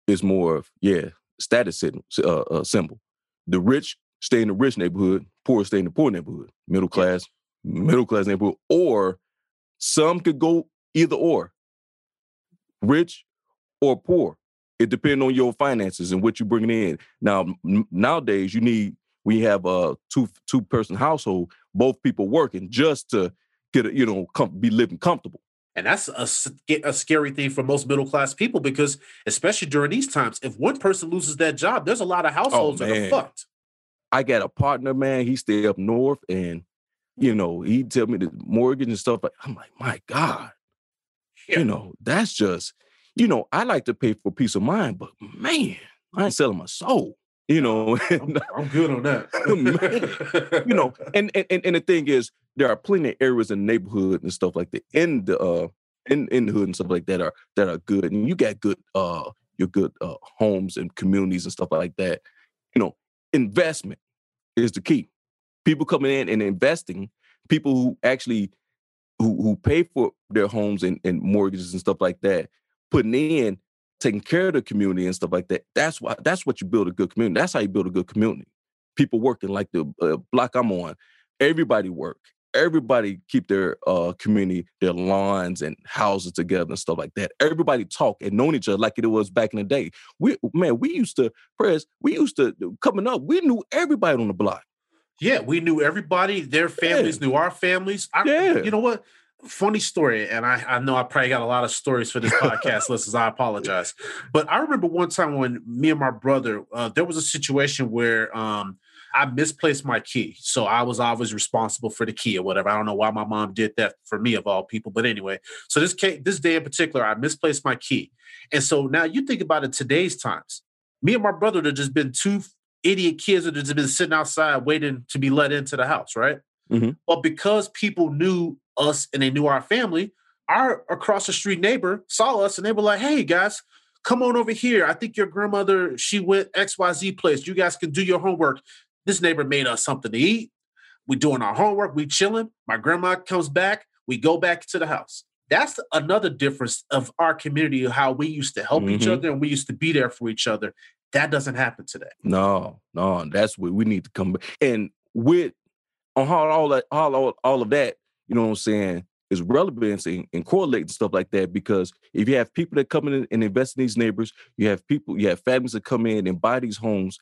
it's more of yeah, status sym- uh, uh, symbol. The rich stay in the rich neighborhood, poor stay in the poor neighborhood. Middle class, middle class neighborhood, or some could go either or. Rich or poor. It depends on your finances and what you're bringing in. Now n- nowadays, you need we have a two two person household, both people working just to get a, you know com- be living comfortable. And that's a, a scary thing for most middle class people because, especially during these times, if one person loses that job, there's a lot of oh, households that are fucked. I got a partner, man. He stay up north, and you know he tell me the mortgage and stuff. Like I'm like, my God, Yeah. you know that's just you know I like to pay for peace of mind, but man, I ain't selling my soul. You know, I'm, I'm good on that. you know, and, and and and the thing is, there are plenty of areas in the neighborhood and stuff like that in the uh in in the hood and stuff like that are that are good, and you got good uh your good uh homes and communities and stuff like that. You know, investment is the key. People coming in and investing, people who actually who who pay for their homes and, and mortgages and stuff like that, putting in, taking care of the community and stuff like that. That's why that's what you build a good community. That's how you build a good community. People working like the uh, block I'm on, everybody work. Everybody keep their uh, community, their lawns and houses together and stuff like that. Everybody talk and know each other like it was back in the day. We man, we used to press. We used to coming up. We knew everybody on the block. Yeah, we knew everybody. Their families Yeah. knew our families. I, Yeah. You know what? Funny story, and I, I know I probably got a lot of stories for this podcast listeners. I apologize, but I remember one time when me and my brother, uh, there was a situation where um, I misplaced my key, so I was always responsible for the key or whatever. I don't know why my mom did that for me of all people, but anyway. So this case, this day in particular, I misplaced my key, and so now you think about it. Today's times, me and my brother have just been two idiot kids that have just been sitting outside waiting to be let into the house, right? Mhm. But because people knew us and they knew our family, our across the street neighbor saw us and they were like, "Hey guys, come on over here. I think your grandmother she went X Y Z place. You guys can do your homework." This neighbor made us something to eat. We doing our homework. We chilling. My grandma comes back. We go back to the house. That's another difference of our community, how we used to help each Mhm. other and we used to be there for each other. That doesn't happen today. No, no, that's what we need to come back. And with on all that all, all all of that, you know what I'm saying, is relevance and, and correlate and stuff like that. Because if you have people that come in and invest in these neighbors, you have people, you have families that come in and buy these homes,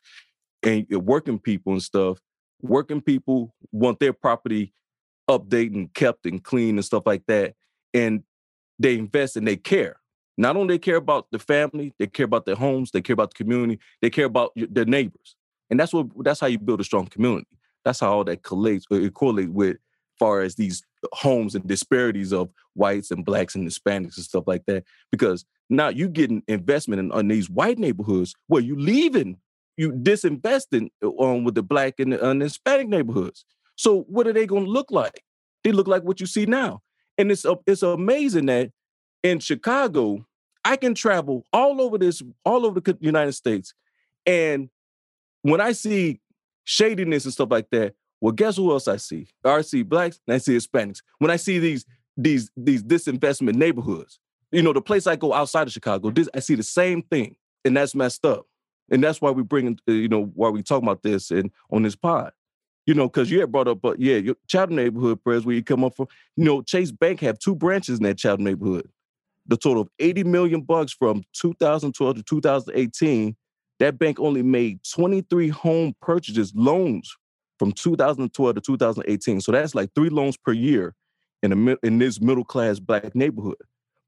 and working people and stuff. Working people want their property updated and kept and clean and stuff like that. And they invest and they care. Not only they care about the family, they care about their homes, they care about the community, they care about their neighbors, and that's what that's how you build a strong community. That's how all that collates or it correlate with far as these homes and disparities of whites and blacks and Hispanics and stuff like that. Because now you getting investment in, on these white neighborhoods where you leaving, you disinvesting on with the black and the, and Hispanic neighborhoods. So what are they going to look like? They look like what you see now, and it's a- it's amazing that in Chicago, I can travel all over this, all over the United States. And when I see shadiness and stuff like that, well, guess who else I see? I see blacks and I see Hispanics. When I see these these these disinvestment neighborhoods, you know, the place I go outside of Chicago, this I see the same thing, and that's messed up. And that's why we bring, uh, you know, why we talk about this and on this pod. You know, because you had brought up, but yeah, your Chatham neighborhood, prayers where you come up from. You know, Chase Bank have two branches in that Chatham neighborhood the total of 80 million bucks from 2012 to 2018 that bank only made 23 home purchases loans from 2012 to 2018 so that's like three loans per year in a in this middle class black neighborhood.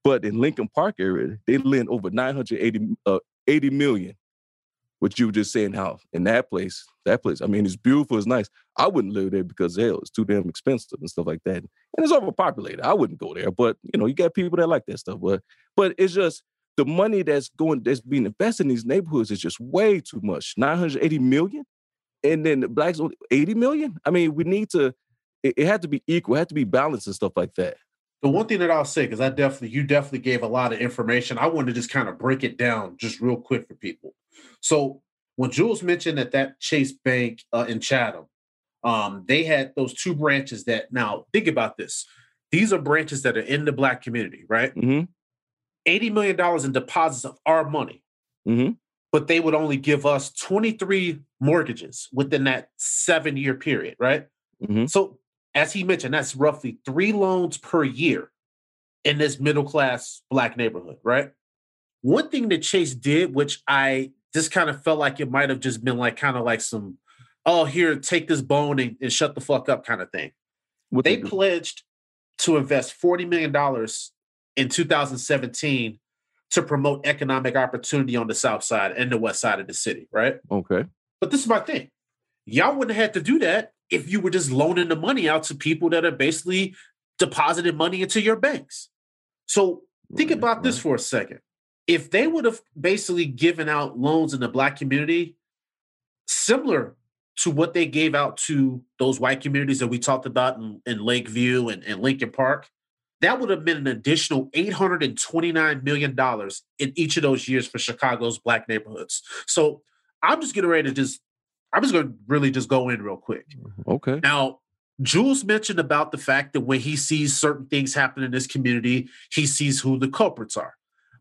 But in lincoln park area they lend over 980 uh, 80 million. What you were just saying how in that place that place i mean it's beautiful it's nice. I wouldn't live there because hell it's too damn expensive and stuff like that. And it's overpopulated. I wouldn't go there but you know you got people that like that stuff but but it's just the money that's going that's being invested in these neighborhoods is just way too much. 980 million and then the blacks only 80 million i mean we need to it, it had to be equal it had to be balanced and stuff like that The one thing that I'll say, because I definitely, you definitely gave a lot of information. I wanted to just kind of break it down just real quick for people. So when Jules mentioned that that Chase Bank uh, in Chatham, um, they had those two branches that now think about this. These are branches that are in the black community, right? mm-hmm $80 million in deposits of our money, mm-hmm but they would only give us 23 mortgages within that seven year period, right? mm-hmm So, as he mentioned, that's roughly three loans per year in this middle class black neighborhood, right? One thing that Chase did, which I just kind of felt like it might have just been like kind of like some, oh, here, take this bone and, and shut the fuck up kind of thing. what They do. pledged to invest $40 million in 2017 to promote economic opportunity on the south side and the west side of the city, right? okay But this is my thing. Y'all wouldn't have had to do that if you were just loaning the money out to people that are basically deposited money into your banks. So think Right, about this for a second. If they would have basically given out loans in the black community, similar to what they gave out to those white communities that we talked about in, in Lakeview and, and Lincoln Park, that would have been an additional $829 million in each of those years for Chicago's black neighborhoods. So I'm just getting ready to just, I'm just going to really just go in real quick. Mm-hmm. okay Now, Jules mentioned about the fact that when he sees certain things happen in this community, he sees who the culprits are.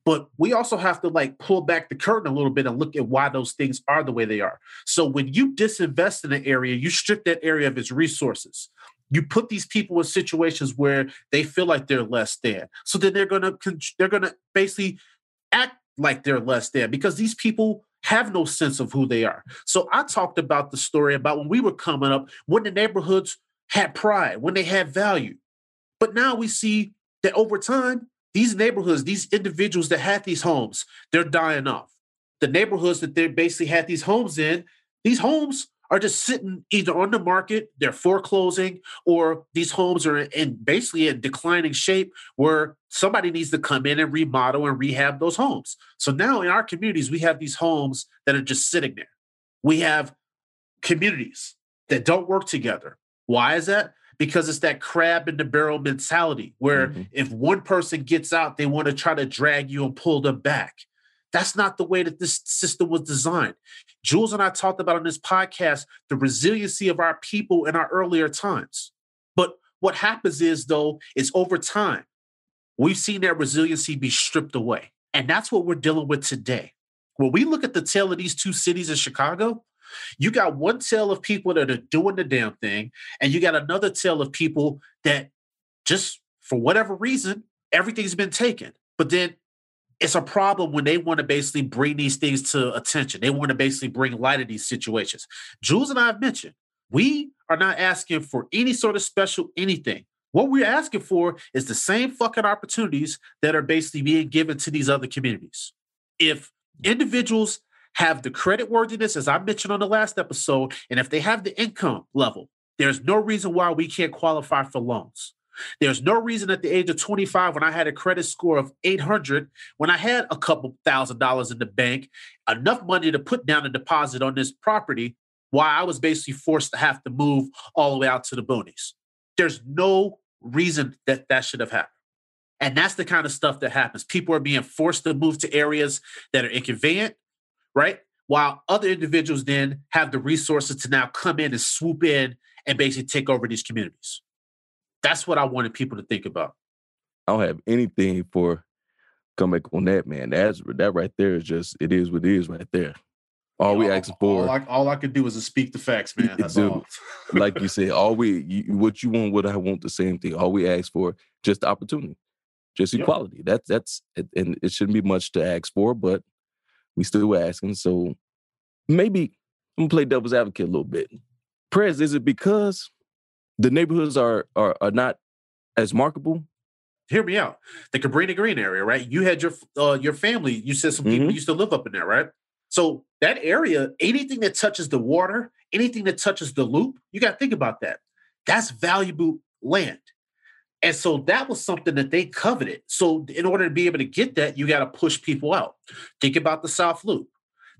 But we also have to like pull back the curtain a little bit and look at why those things are the way they are. So when you disinvest in an area, you strip that area of its resources. You put these people in situations where they feel like they're less than. So then they're gonna they're gonna basically act like they're less than because these people have no sense of who they are. So I talked about the story about when we were coming up, when the neighborhoods had pride, when they had value. But now we see that over time, these neighborhoods, these individuals that had these homes, they're dying off. The neighborhoods that they basically had these homes in, these homes are just sitting either on the market, they're foreclosing, or these homes are in basically in declining shape where somebody needs to come in and remodel and rehab those homes. So now in our communities, we have these homes that are just sitting there. We have communities that don't work together. Why is that? Because it's that crab in the barrel mentality where mm-hmm. if one person gets out, they want to try to drag you and pull them back. That's not the way that this system was designed. Jules and I talked about on this podcast the resiliency of our people in our earlier times. But what happens is, though, is over time, we've seen that resiliency be stripped away. And that's what we're dealing with today. When we look at the tale of these two cities in Chicago, you got one tale of people that are doing the damn thing, and you got another tale of people that just for whatever reason, everything's been taken. But then it's a problem when they want to basically bring these things to attention. They want to basically bring light to these situations. Jules and I have mentioned we are not asking for any sort of special anything. What we're asking for is the same fucking opportunities that are basically being given to these other communities. If individuals have the credit worthiness, as I mentioned on the last episode, and if they have the income level, there's no reason why we can't qualify for loans. There's no reason at the age of 25, when I had a credit score of 800, when I had a couple thousand dollars in the bank, enough money to put down a deposit on this property, why I was basically forced to have to move all the way out to the boonies. There's no reason that that should have happened. And that's the kind of stuff that happens. People are being forced to move to areas that are inconvenient, right? While other individuals then have the resources to now come in and swoop in and basically take over these communities. That's what I wanted people to think about. I don't have anything for come back on that, man. That's that right there is just it is what it is right there. All we ask for, all I, all I could do is to speak the facts, man. That's dude, all. like you said, all we you, what you want, what I want, the same thing. All we ask for, just the opportunity, just yep. equality. That's that's and it shouldn't be much to ask for, but we still asking. So maybe I'm gonna play devil's advocate a little bit. Prez, is it because the neighborhoods are are, are not as markable. hear me out. The Cabrini Green area, right? You had your uh, your family. You said some people mm-hmm. used to live up in there, right? So that area, anything that touches the water, anything that touches the loop, you got to think about that. That's valuable land. And so that was something that they coveted. So in order to be able to get that, you got to push people out. Think about the South Loop.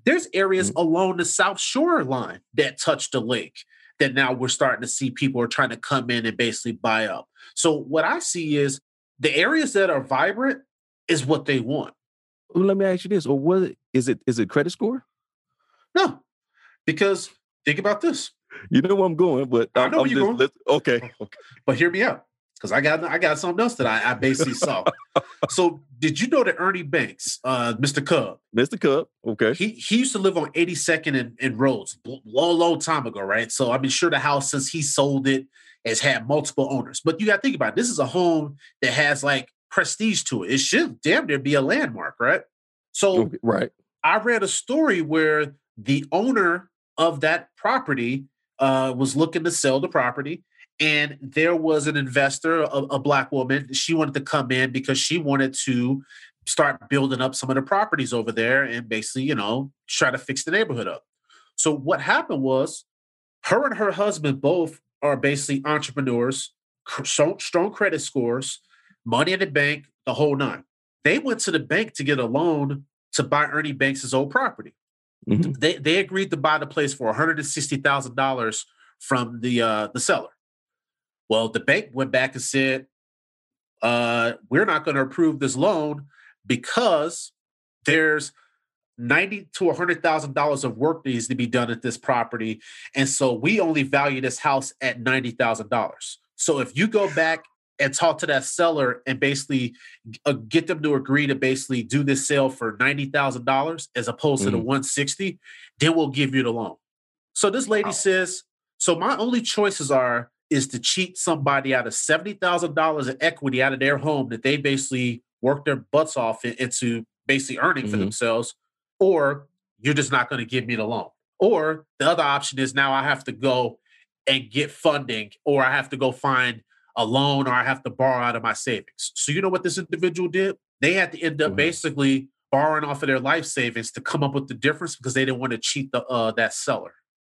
There's areas mm-hmm. along the South Shore line that touch the lake that now we're starting to see people are trying to come in and basically buy up. So what I see is the areas that are vibrant is what they want. Well, let me ask you this: or what is it? Is it credit score? No, because think about this. You know where I'm going, but I know I'm you're just, going. Okay, okay, but hear me out because I got I got something else that I, I basically saw. so did you know that Ernie Banks, uh, Mr. Cub, Mr. Cub, okay, he he used to live on 82nd and, and Rhodes, long long time ago, right? So I'm sure the house since he sold it has had multiple owners. But you got to think about it. This is a home that has like prestige to it. It should damn near be a landmark, right? So, okay, right. I read a story where the owner of that property uh, was looking to sell the property, and there was an investor, a, a black woman. She wanted to come in because she wanted to start building up some of the properties over there and basically, you know, try to fix the neighborhood up. So what happened was her and her husband both are basically entrepreneurs, strong credit scores, money in the bank, the whole nine. They went to the bank to get a loan to buy Ernie Banks' old property. Mm-hmm. They they agreed to buy the place for one hundred and sixty thousand dollars from the uh, the seller. Well, the bank went back and said, uh, "We're not going to approve this loan because there's ninety to a hundred thousand dollars of work needs to be done at this property, and so we only value this house at ninety thousand dollars. So if you go back and talk to that seller and basically uh, get them to agree to basically do this sale for ninety thousand dollars as opposed to the Mhm. one sixty, then we'll give you the loan. So this lady Wow. says, so my only choices are is to cheat somebody out of seventy thousand dollars in equity out of their home that they basically worked their butts off into basically earning for Mhm. themselves, or you're just not going to give me the loan. Or the other option is now I have to go and get funding, or I have to go find a loan, or I have to borrow out of my savings. So you know what this individual did? They had to end up Mhm. basically borrowing off of their life savings to come up with the difference because they didn't want to cheat the uh, that seller.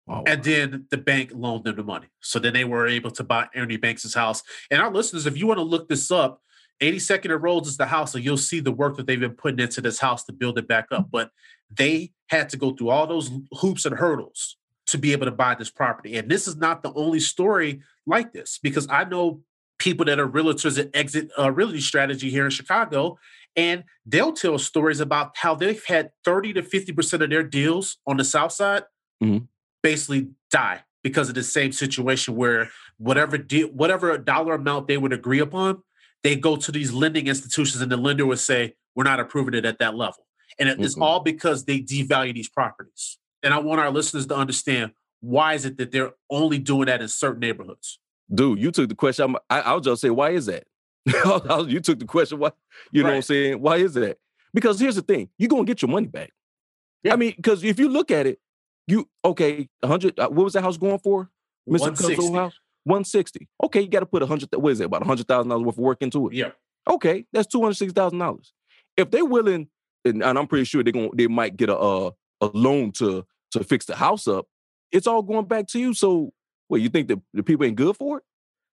Oh, And then the bank loaned them the money. So then they were able to buy Ernie Banks' house. And our listeners, if you want to look this up, 82nd and Rhodes is the house, so you'll see the work that they've been putting into this house to build it back up. But they had to go through all those hoops and hurdles to be able to buy this property. And this is not the only story like this, because I know people that are realtors that exit uh, realty strategy here in Chicago, and they'll tell stories about how they've had 30 to 50% of their deals on the South Side Mhm. Basically die because of the same situation where whatever deal, whatever dollar amount they would agree upon, they go to these lending institutions and the lender would say, We're not approving it at that level. And it- it's Mhm. all because they devalue these properties. And I want our listeners to understand why is it that they're only doing that in certain neighborhoods? dude, you took the question. I'm, I, I'll just say, why is that? you took the question. Why? You know what I'm saying? Why is that? Because here's the thing: you're gonna get your money back. Yeah. I mean, because if you look at it, you okay, hundred. Uh, what was that house going for, Mister 160. House? One sixty. Okay, you got to put a hundred. What is it? About a hundred thousand dollars worth of work into it. Yeah. Okay, that's two hundred sixty thousand dollars. If they're willing, and, and I'm pretty sure they're going, they might get a uh, a loan to to fix the house up. It's all going back to you. So, what you think the, the people ain't good for it?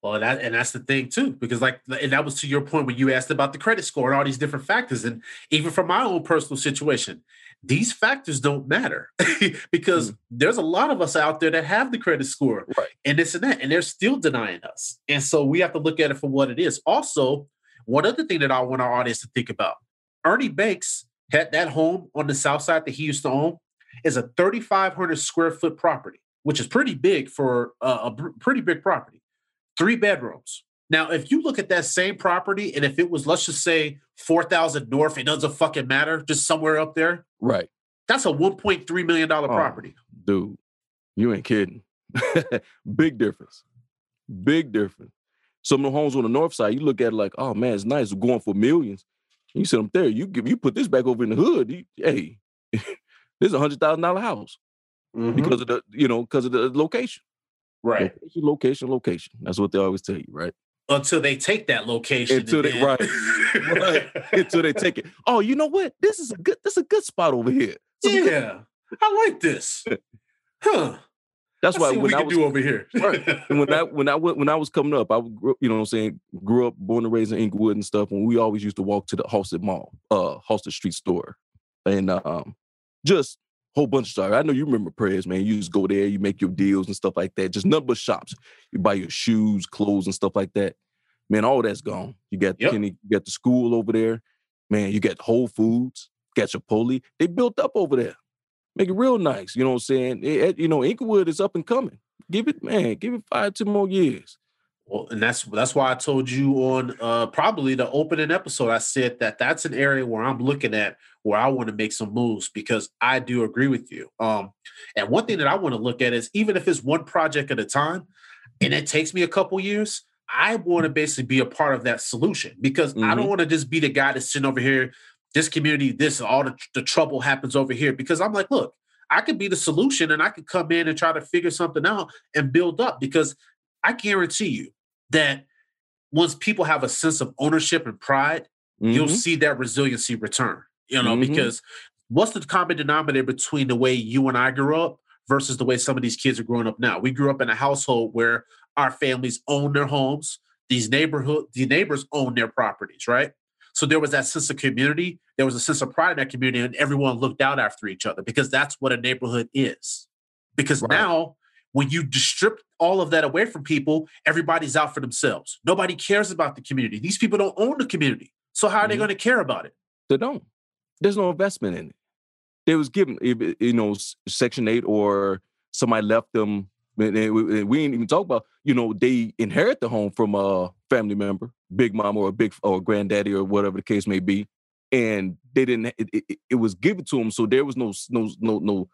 Well, that and that's the thing too, because like, and that was to your point when you asked about the credit score and all these different factors, and even from my own personal situation, these factors don't matter because there's a lot of us out there that have the credit score Right. and this and that, and they're still denying us, and so we have to look at it for what it is. Also, one other thing that I want our audience to think about: Ernie Banks had that home on the south side that he used to own is a 3,500 square foot property, which is pretty big for uh, a pretty big property three bedrooms. Now, if you look at that same property, and if it was, let's just say, 4,000 north, it doesn't fucking matter, just somewhere up there, Right. that's a $1.3 million Oh. property. dude, you ain't kidding. Big difference. Big difference. Some of the homes on the north side, you look at it like, oh man, it's nice, going for millions. You sit up there, you give you put this back over in the hood. You, hey, this is a hundred thousand dollar house mm-hmm. because of the, you know, because of the location. Right. Location, location, location. That's what they always tell you, right? Until they take that location. Until they- then- right. Until they take it. Oh, you know what? This is a good, this is a good spot over here. Yeah. I like this. Huh. That's Let's why when we I was do over here. Right. And when I when I when I was coming up, I grow, you know what I'm saying, grew up, born and raised in Englewood and stuff. And we always used to walk to the Halsted Mall, uh, Halsted Street store, and um, just whole bunch of stuff. I know you remember prayers, man. You just go there, you make your deals and stuff like that. Just nothing but shops. You buy your shoes, clothes, and stuff like that. Man, all that's gone. You got Yep. Kenny, you got the school over there. Man, you got Whole Foods, got Chipotle. They built up over there. Make it real nice. You know what I'm saying? It- you know, Englewood is up and coming. Give it, man, give it five, ten more years. Well, and that's that's why I told you on uh, probably the opening episode. I said that that's an area where I'm looking at where I want to make some moves because I do agree with you. Um, and one thing that I want to look at is even if it's one project at a time, and it takes me a couple years, I want to basically be a part of that solution because I don't Mhm. want to just be the guy that's sitting over here. This community, this all the, the trouble happens over here because I'm like, look, I could be the solution and I could come in and try to figure something out and build up because I guarantee you that once people have a sense of ownership and pride, you'll Mhm. see that resiliency return. You know, Mhm. because what's the common denominator between the way you and I grew up versus the way some of these kids are growing up now? We grew up in a household where our families own their homes, these neighborhood, the neighbors own their properties, right? So there was that sense of community. There was a sense of pride in that community, and everyone looked out after each other because that's what a neighborhood is. Because Right. now, when you strip all of that away from people, everybody's out for themselves. Nobody cares about the community. These people don't own the community. So how are they Mhm. going to care about it? They don't. There's no investment in it. they was given, you know, Section Eight or somebody left them. We ain't even talk about, you know, they inherit the home from a family member, big mom or a big or granddaddy or whatever the case may be, and they didn't. It, it, it was given to them, so there was no no no no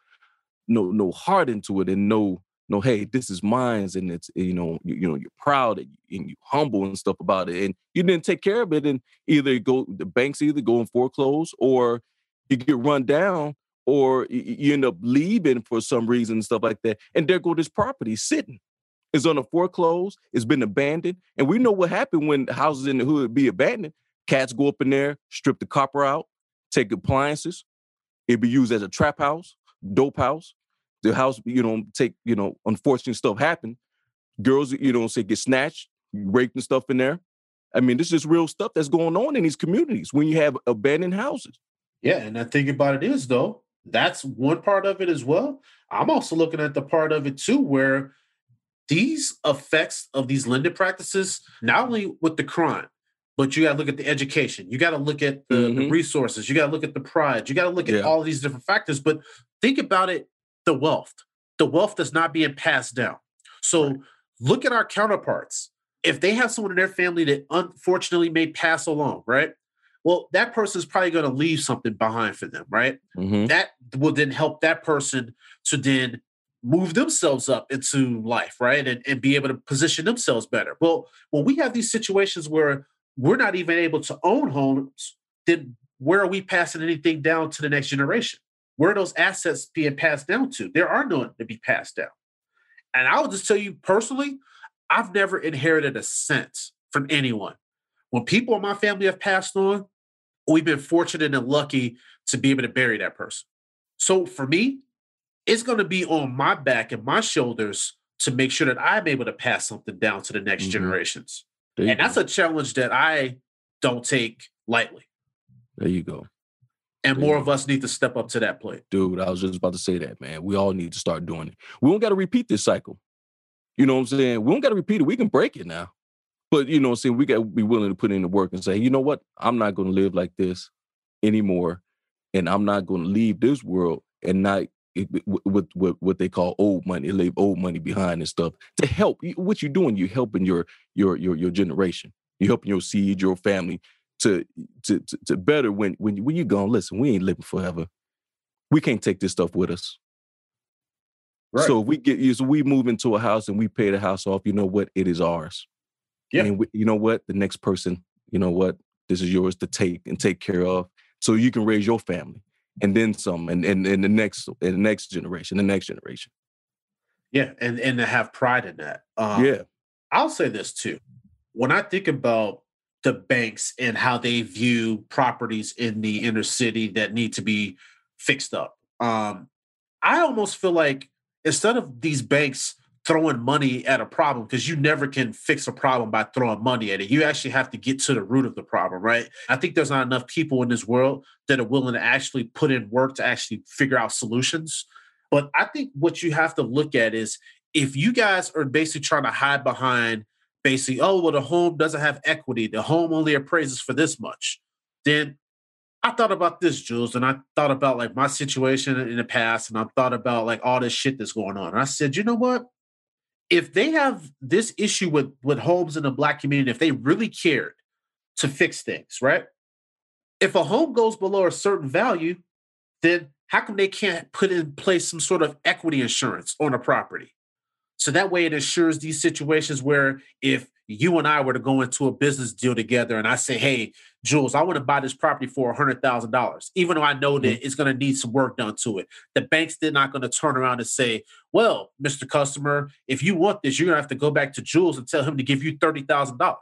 no no heart into it, and no no hey this is mine's and it's you know you, you know you're proud and you humble and stuff about it and you didn't take care of it and either go the banks either go and foreclose or you get run down or you end up leaving for some reason and stuff like that and there go this property sitting. It's on a foreclose it's been abandoned and we know what happened when houses in the hood be abandoned. Cats go up in there strip the copper out take appliances it be used as a trap house dope house the house, you know, take, you know, unfortunate stuff happen. Girls, you know, say get snatched, raped and stuff in there. I mean, this is real stuff that's going on in these communities when you have abandoned houses. Yeah, and the thing about it is though, that's one part of it as well. I'm also looking at the part of it too where these effects of these lending practices, not only with the crime, but you got to look at the education. You got to look at the, mm-hmm. the, resources. You got to look at the pride. You got to look at yeah. all these different factors. But think about it the wealth. The wealth that's not being passed down. So right. look at our counterparts. If they have someone in their family that unfortunately may pass along, right? Well, that person is probably going to leave something behind for them, right? Mm-hmm. That will then help that person to then move themselves up into life, right? And, and be able to position themselves better. Well, when we have these situations where we're not even able to own homes, then where are we passing anything down to the next generation? Where are those assets being passed down to? There are none to be passed down. And I will just tell you personally, I've never inherited a cent from anyone. When people in my family have passed on, we've been fortunate and lucky to be able to bury that person. So for me, it's going to be on my back and my shoulders to make sure that I'm able to pass something down to the next mm-hmm. generations. And that's a challenge that I don't take lightly. There you go. And more of us need to step up to that plate. Dude, I was just about to say that, man. We all need to start doing it. We don't got to repeat this cycle. You know what I'm saying? We don't got to repeat it. We can break it now. But you know what I'm saying? We got to be willing to put in the work and say, you know what? I'm not going to live like this anymore. And I'm not going to leave this world and not with, with, what they call old money, leave old money behind and stuff to help. What you're doing, you're helping your your your your generation. You're helping your seed, your family to to to, to better when when when you gone. Listen, we ain't living forever. We can't take this stuff with us. Right. So if we get so we move into a house and we pay the house off, you know what? It is ours. Yeah. And we, you know what? The next person, you know what? This is yours to take and take care of, so you can raise your family and then some, and and, and the next and the next generation, the next generation. Yeah, and and to have pride in that. Um, yeah, I'll say this too. When I think about the banks and how they view properties in the inner city that need to be fixed up. Um, I almost feel like instead of these banks throwing money at a problem, because you never can fix a problem by throwing money at it, you actually have to get to the root of the problem, right? I think there's not enough people in this world that are willing to actually put in work to actually figure out solutions. But I think what you have to look at is if you guys are basically trying to hide behind basically, oh, well, the home doesn't have equity. The home only appraises for this much. Then I thought about this, Jules, and I thought about like my situation in the past, and I thought about like all this shit that's going on. And I said, you know what? If they have this issue with with homes in the black community, if they really cared to fix things, right? If a home goes below a certain value, then how come they can't put in place some sort of equity insurance on a property? So that way it assures these situations where if you and I were to go into a business deal together and I say, hey, Jules, I want to buy this property for $100,000, even though I know that mm-hmm. it's going to need some work done to it. The bank's they're not going to turn around and say, well, Mr. Customer, if you want this, you're going to have to go back to Jules and tell him to give you $30,000.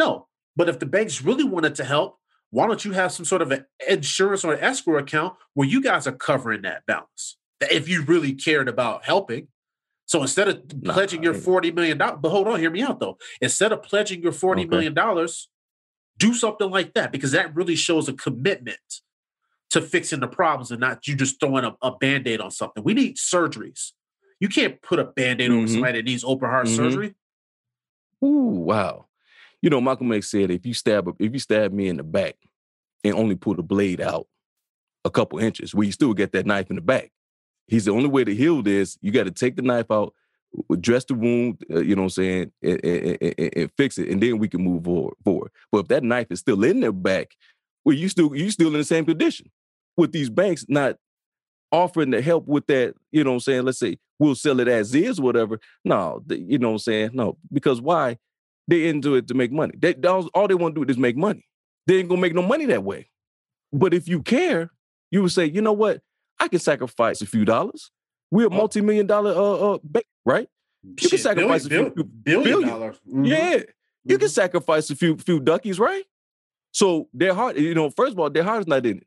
No, but if the banks really wanted to help, why don't you have some sort of an insurance or an escrow account where you guys are covering that balance? If you really cared about helping, so instead of nah, pledging your forty million dollars, but hold on, hear me out though. Instead of pledging your forty okay. million dollars, do something like that because that really shows a commitment to fixing the problems and not you just throwing a, a band-aid on something. We need surgeries. You can't put a band-aid mm-hmm. on somebody that needs open heart mm-hmm. surgery. Ooh, wow. You know, Malcolm X said if you stab if you stab me in the back and only pull the blade out, a couple inches where you still get that knife in the back. He's the only way to heal this. You got to take the knife out, dress the wound, uh, you know what I'm saying, and, and, and, and, fix it, and then we can move forward, forward. But if that knife is still in their back, well, you still you still in the same condition. With these banks not offering to help with that, you know what I'm saying? Let's say we'll sell it as is, whatever. No, the, you know what I'm saying? No, because why? They into it to make money. They all, all they want to do is make money. They ain't gonna make no money that way. But if you care, you would say, you know what? I can sacrifice a few dollars. We're a multi-million dollar uh, uh bank, right? You can sacrifice billion, a few billion, billion. dollars. Mhm. Yeah. You can Mhm. sacrifice a few few duckies, right? So their heart, you know, first of all, their heart is not in it.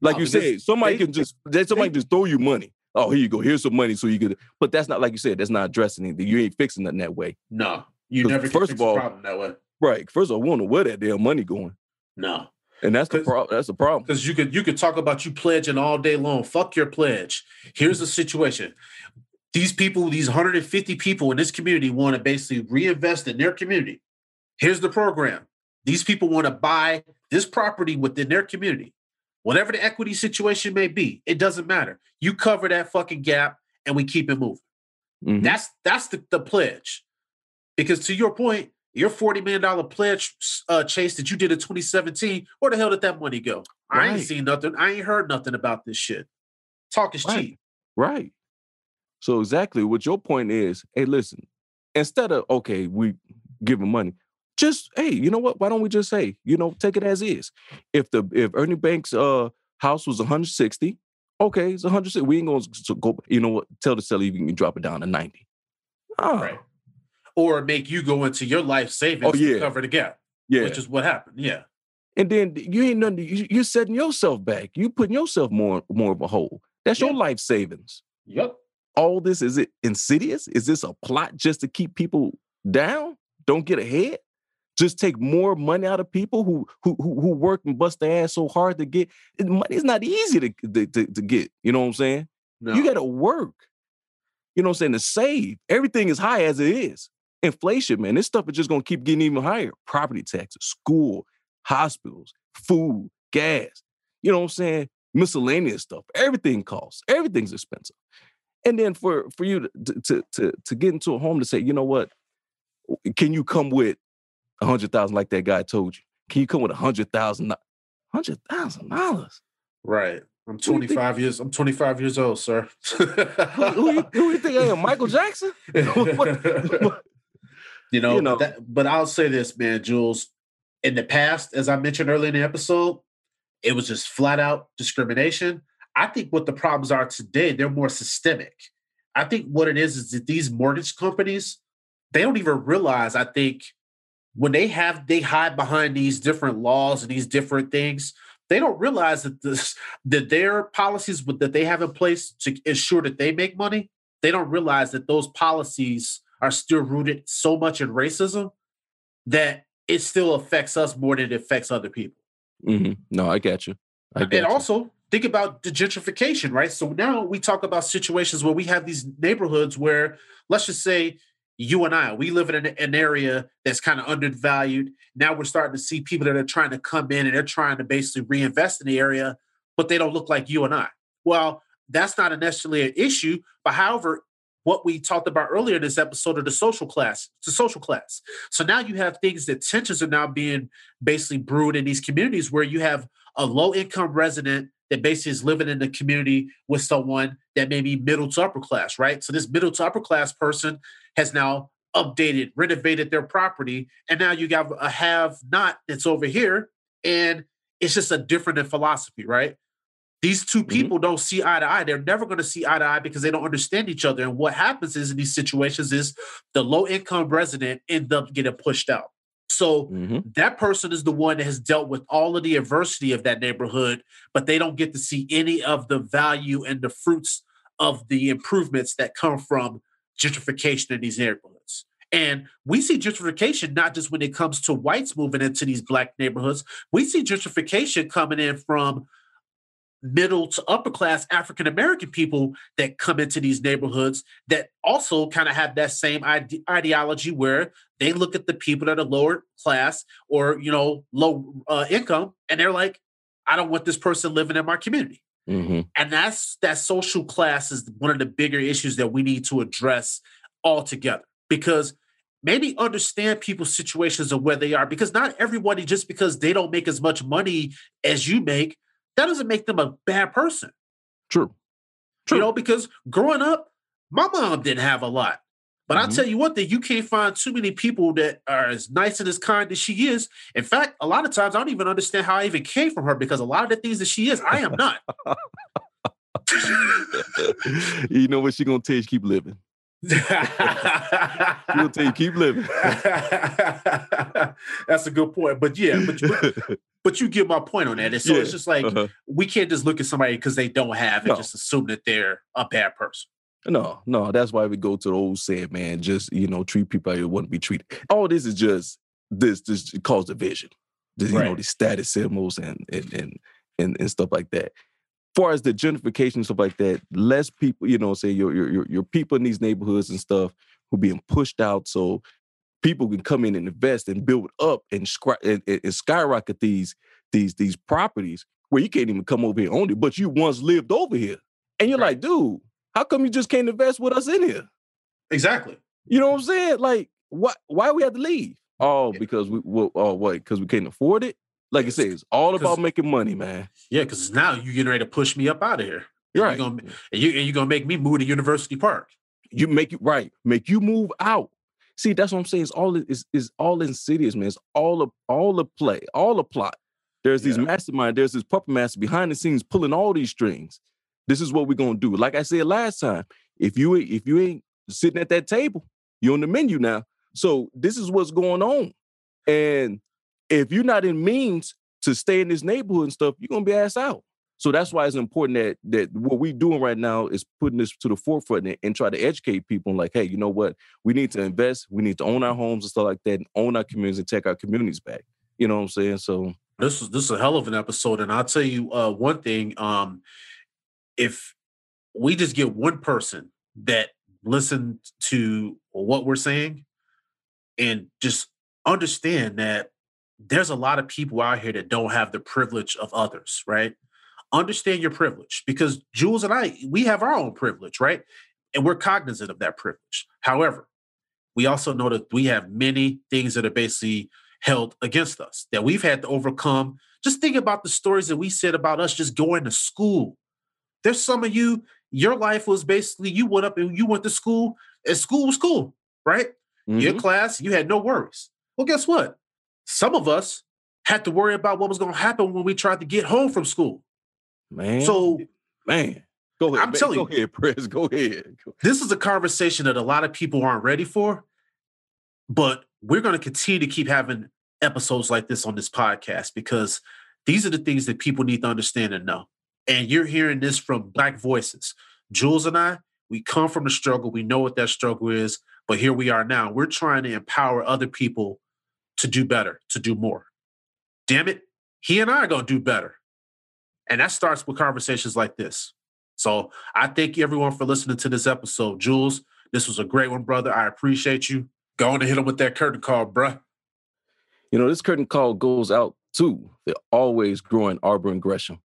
Like No, you said, somebody they- can just they, somebody they- just throw you money. Oh, here you go. Here's some money so you could. But that's not like you said. That's not addressing anything. You ain't fixing nothing that way, No, you never first fix of all- problem that way. right? First of all, we don't know where that damn money going, No, and that's the problem. That's the problem. because you could you could talk about you pledging all day long. Fuck your pledge. Here's the situation. These people, these 150 people in this community, want to basically reinvest in their community. Here's the program. These people want to buy this property within their community. Whatever the equity situation may be, it doesn't matter. You cover that fucking gap and we keep it moving. Mhm. That's that's the, the pledge. Because to your point, your $40 million pledge uh, chase that you did in 2017, where the hell did that money go? I ain't seen nothing. I ain't heard nothing about this shit. Talk is Right. cheap. Right. So exactly what your point is, hey, listen, instead of okay, we give giving money, just hey, you know what? Why don't we just say, you know, take it as is? If the if Ernie Banks' uh house was 160, okay, it's 160. We ain't gonna go, you know what, tell the seller you can drop it down to 90. Ah, Right. Or make you go into your life savings Oh, yeah. to cover the gap, yeah. which is what happened. Yeah. and then you ain't nothing, you, you're setting yourself back. You putting yourself more more of a hole. That's your life savings. Yep. all this is it insidious is this a plot just to keep people down don't get ahead just take more money out of people who who who, who work and bust their ass so hard to get money's not easy to, to, to, to get you know what i'm saying No. you got to work you know what i'm saying to save everything is high as it is inflation man this stuff is just going to keep getting even higher property taxes school hospitals food gas you know what i'm saying miscellaneous stuff everything costs everything's expensive and then for for you to to to, to get into a home to say you know what can you come with a hundred thousand like that guy told you can you come with a hundred thousand hundred thousand dollars right. I'm Who you think- 25 years. I'm 25 years old, sir. who, who, who you think I am michael jackson you know, You know. But, that, but I'll say this, man, Jules. In the past, as I mentioned earlier in the episode, it was just flat out discrimination. I think what the problems are today, they're more systemic. I think what it is is that these mortgage companies, they don't even realize, I think, when they have they hide behind these different laws and these different things, they don't realize that this that their policies that they have in place to ensure that they make money, they don't realize that those policies are still rooted so much in racism that it still affects us more than it affects other people. Mhm. no i got you i got And you. also think about the gentrification, right? So now we talk about situations where we have these neighborhoods where, let's just say, you and I, we live in an, an area that's kind of undervalued. Now we're starting to see people that are trying to come in and they're trying to basically reinvest in the area, but they don't look like you and I. Well, that's not necessarily an issue, but however, what we talked about earlier in this episode of the social class, a social class. So now you have things that tensions are now being basically brewed in these communities where you have a low income resident that basically is living in the community with someone that may be middle to upper class, right? So this middle to upper class person has now updated, renovated their property, and now you got a have not that's over here, and it's just a different in philosophy, right? These two people don't see eye to eye. They're never going to see eye to eye because they don't understand each other. And what happens is in these situations is the low income resident end up getting pushed out. So Mhm. that person is the one that has dealt with all of the adversity of that neighborhood, but they don't get to see any of the value and the fruits of the improvements that come from gentrification in these neighborhoods. And we see gentrification not just when it comes to whites moving into these black neighborhoods, we see gentrification coming in from middle to upper class African American people that come into these neighborhoods that also kind of have that same ide- ideology where they look at the people that are lower class or you know low uh, income and they're like I don't want this person living in my community. hmm And that's that social class is one of the bigger issues that we need to address altogether because maybe understand people's situations of where they are because not everybody just because they don't make as much money as you make that doesn't make them a bad person True. True. you know because growing up my mom didn't have a lot but i'll Mhm. tell you one thing you can't find too many people that are as nice and as kind as she is in fact a lot of times i don't even understand how i even came from her because a lot of the things that she is i am not you know what she gonna tell you? Keep living. Gonna tell you keep living. That's a good point. But yeah, but, but, but you get my point on that. And so it's just like Uh-huh. we can't just look at somebody because they don't have and No. just assume that they're a bad person. No, no, that's why we go to the old saying, man. Just you know, treat people how you want to be treated. All this is just this this cause division. Just, you know, Right. these status symbols and and and and, and stuff like that. Far as the gentrification stuff like that, less people, you know, say your your your people in these neighborhoods and stuff who being pushed out, so people can come in and invest and build up and, and, and- skyrocket these these these properties where you can't even come over here own it, but you once lived over here, and you're Right. like, dude, how come you just can't invest with us in here? Exactly. You know what I'm saying? Like, what? Why we have to leave? Oh, Yeah. because we well, oh what? Because we can't afford it. Like I say, it's all about making money, man. Yeah, because now you're getting ready to push me up out of here. And right. You're gonna, and, you, and you're gonna make me move to University Park. you make it right, make you move out. See, that's what I'm saying. It's all is is all insidious, man. It's all a all the play, all the plot. There's these mastermind, there's this puppet master behind the scenes pulling all these strings. This is what we're gonna do. Like I said last time, if you if you ain't sitting at that table, you're on the menu now. So this is what's going on. And if you're not in means to stay in this neighborhood and stuff, you're gonna be asked out. So that's why it's important that that what we're doing right now is putting this to the forefront and, and try to educate people like, hey, you know what? We need to invest, we need to own our homes and stuff like that, and own our communities and take our communities back. You know what I'm saying? So This is this is a hell of an episode, and I'll tell you uh, one thing. Um, if we just get one person that listened to what we're saying and just understand that there's a lot of people out here that don't have the privilege of others, right? Understand your privilege because Jules and I, we have our own privilege, right? And we're cognizant of that privilege. However, we also know that we have many things that are basically held against us that we've had to overcome. Just think about the stories that we said about us just going to school. There's some of you, your life was basically you went up and you went to school, and school was cool, right? Your mhm, class, you had no worries. Well, guess what? Some of us had to worry about what was going to happen when we tried to get home from school. man. So man, go ahead. I'm man. telling go you. ahead, Prez. Go ahead. Go- this is a conversation that a lot of people aren't ready for, but we're going to continue to keep having episodes like this on this podcast because these are the things that people need to understand and know. And you're hearing this from Black voices. Jules and I, we come from the struggle. We know what that struggle is, but here we are now. We're trying to empower other people to do better, to do more. Damn it, he and I are going to do better. And that starts with conversations like this. So I thank everyone for listening to this episode. Jules, this was a great one, brother. I appreciate you. Going to hit him with that curtain call, bruh. You know, this curtain call goes out to the always growing Auburn Gresham.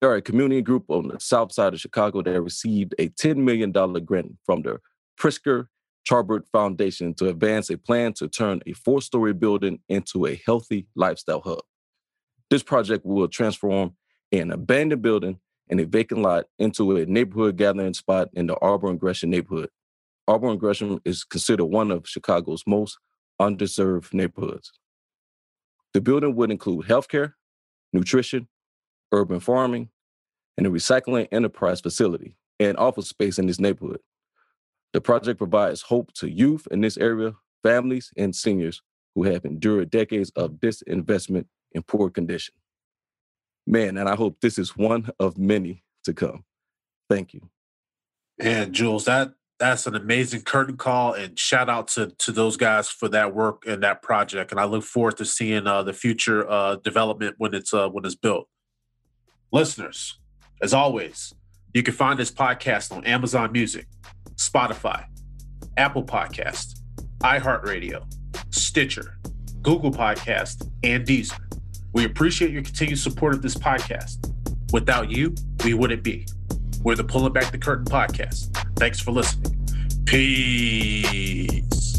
They are a community group on the south side of Chicago that received a $10 million grant from the Pritzker Traubert Foundation to advance a plan to turn a four story building into a healthy lifestyle hub. This project will transform an abandoned building and a vacant lot into a neighborhood gathering spot in the Auburn Gresham neighborhood. Auburn Gresham is considered one of Chicago's most underserved neighborhoods. The building would include healthcare, nutrition, urban farming, and a recycling enterprise facility and office space in this neighborhood. The project provides hope to youth in this area, families, and seniors who have endured decades of disinvestment in poor condition. Man, and I hope this is one of many to come. Thank you. And Jules, that that's an amazing curtain call, and shout out to to those guys for that work and that project. And I look forward to seeing uh, the future uh, development when it's uh, when it's built. Listeners, as always, you can find this podcast on Amazon Music, Spotify, Apple Podcast, iHeartRadio, Stitcher, Google Podcast, and Deezer. We appreciate your continued support of this podcast. Without you, we wouldn't be. We're the Pulling Back the Curtain podcast. Thanks for listening. Peace.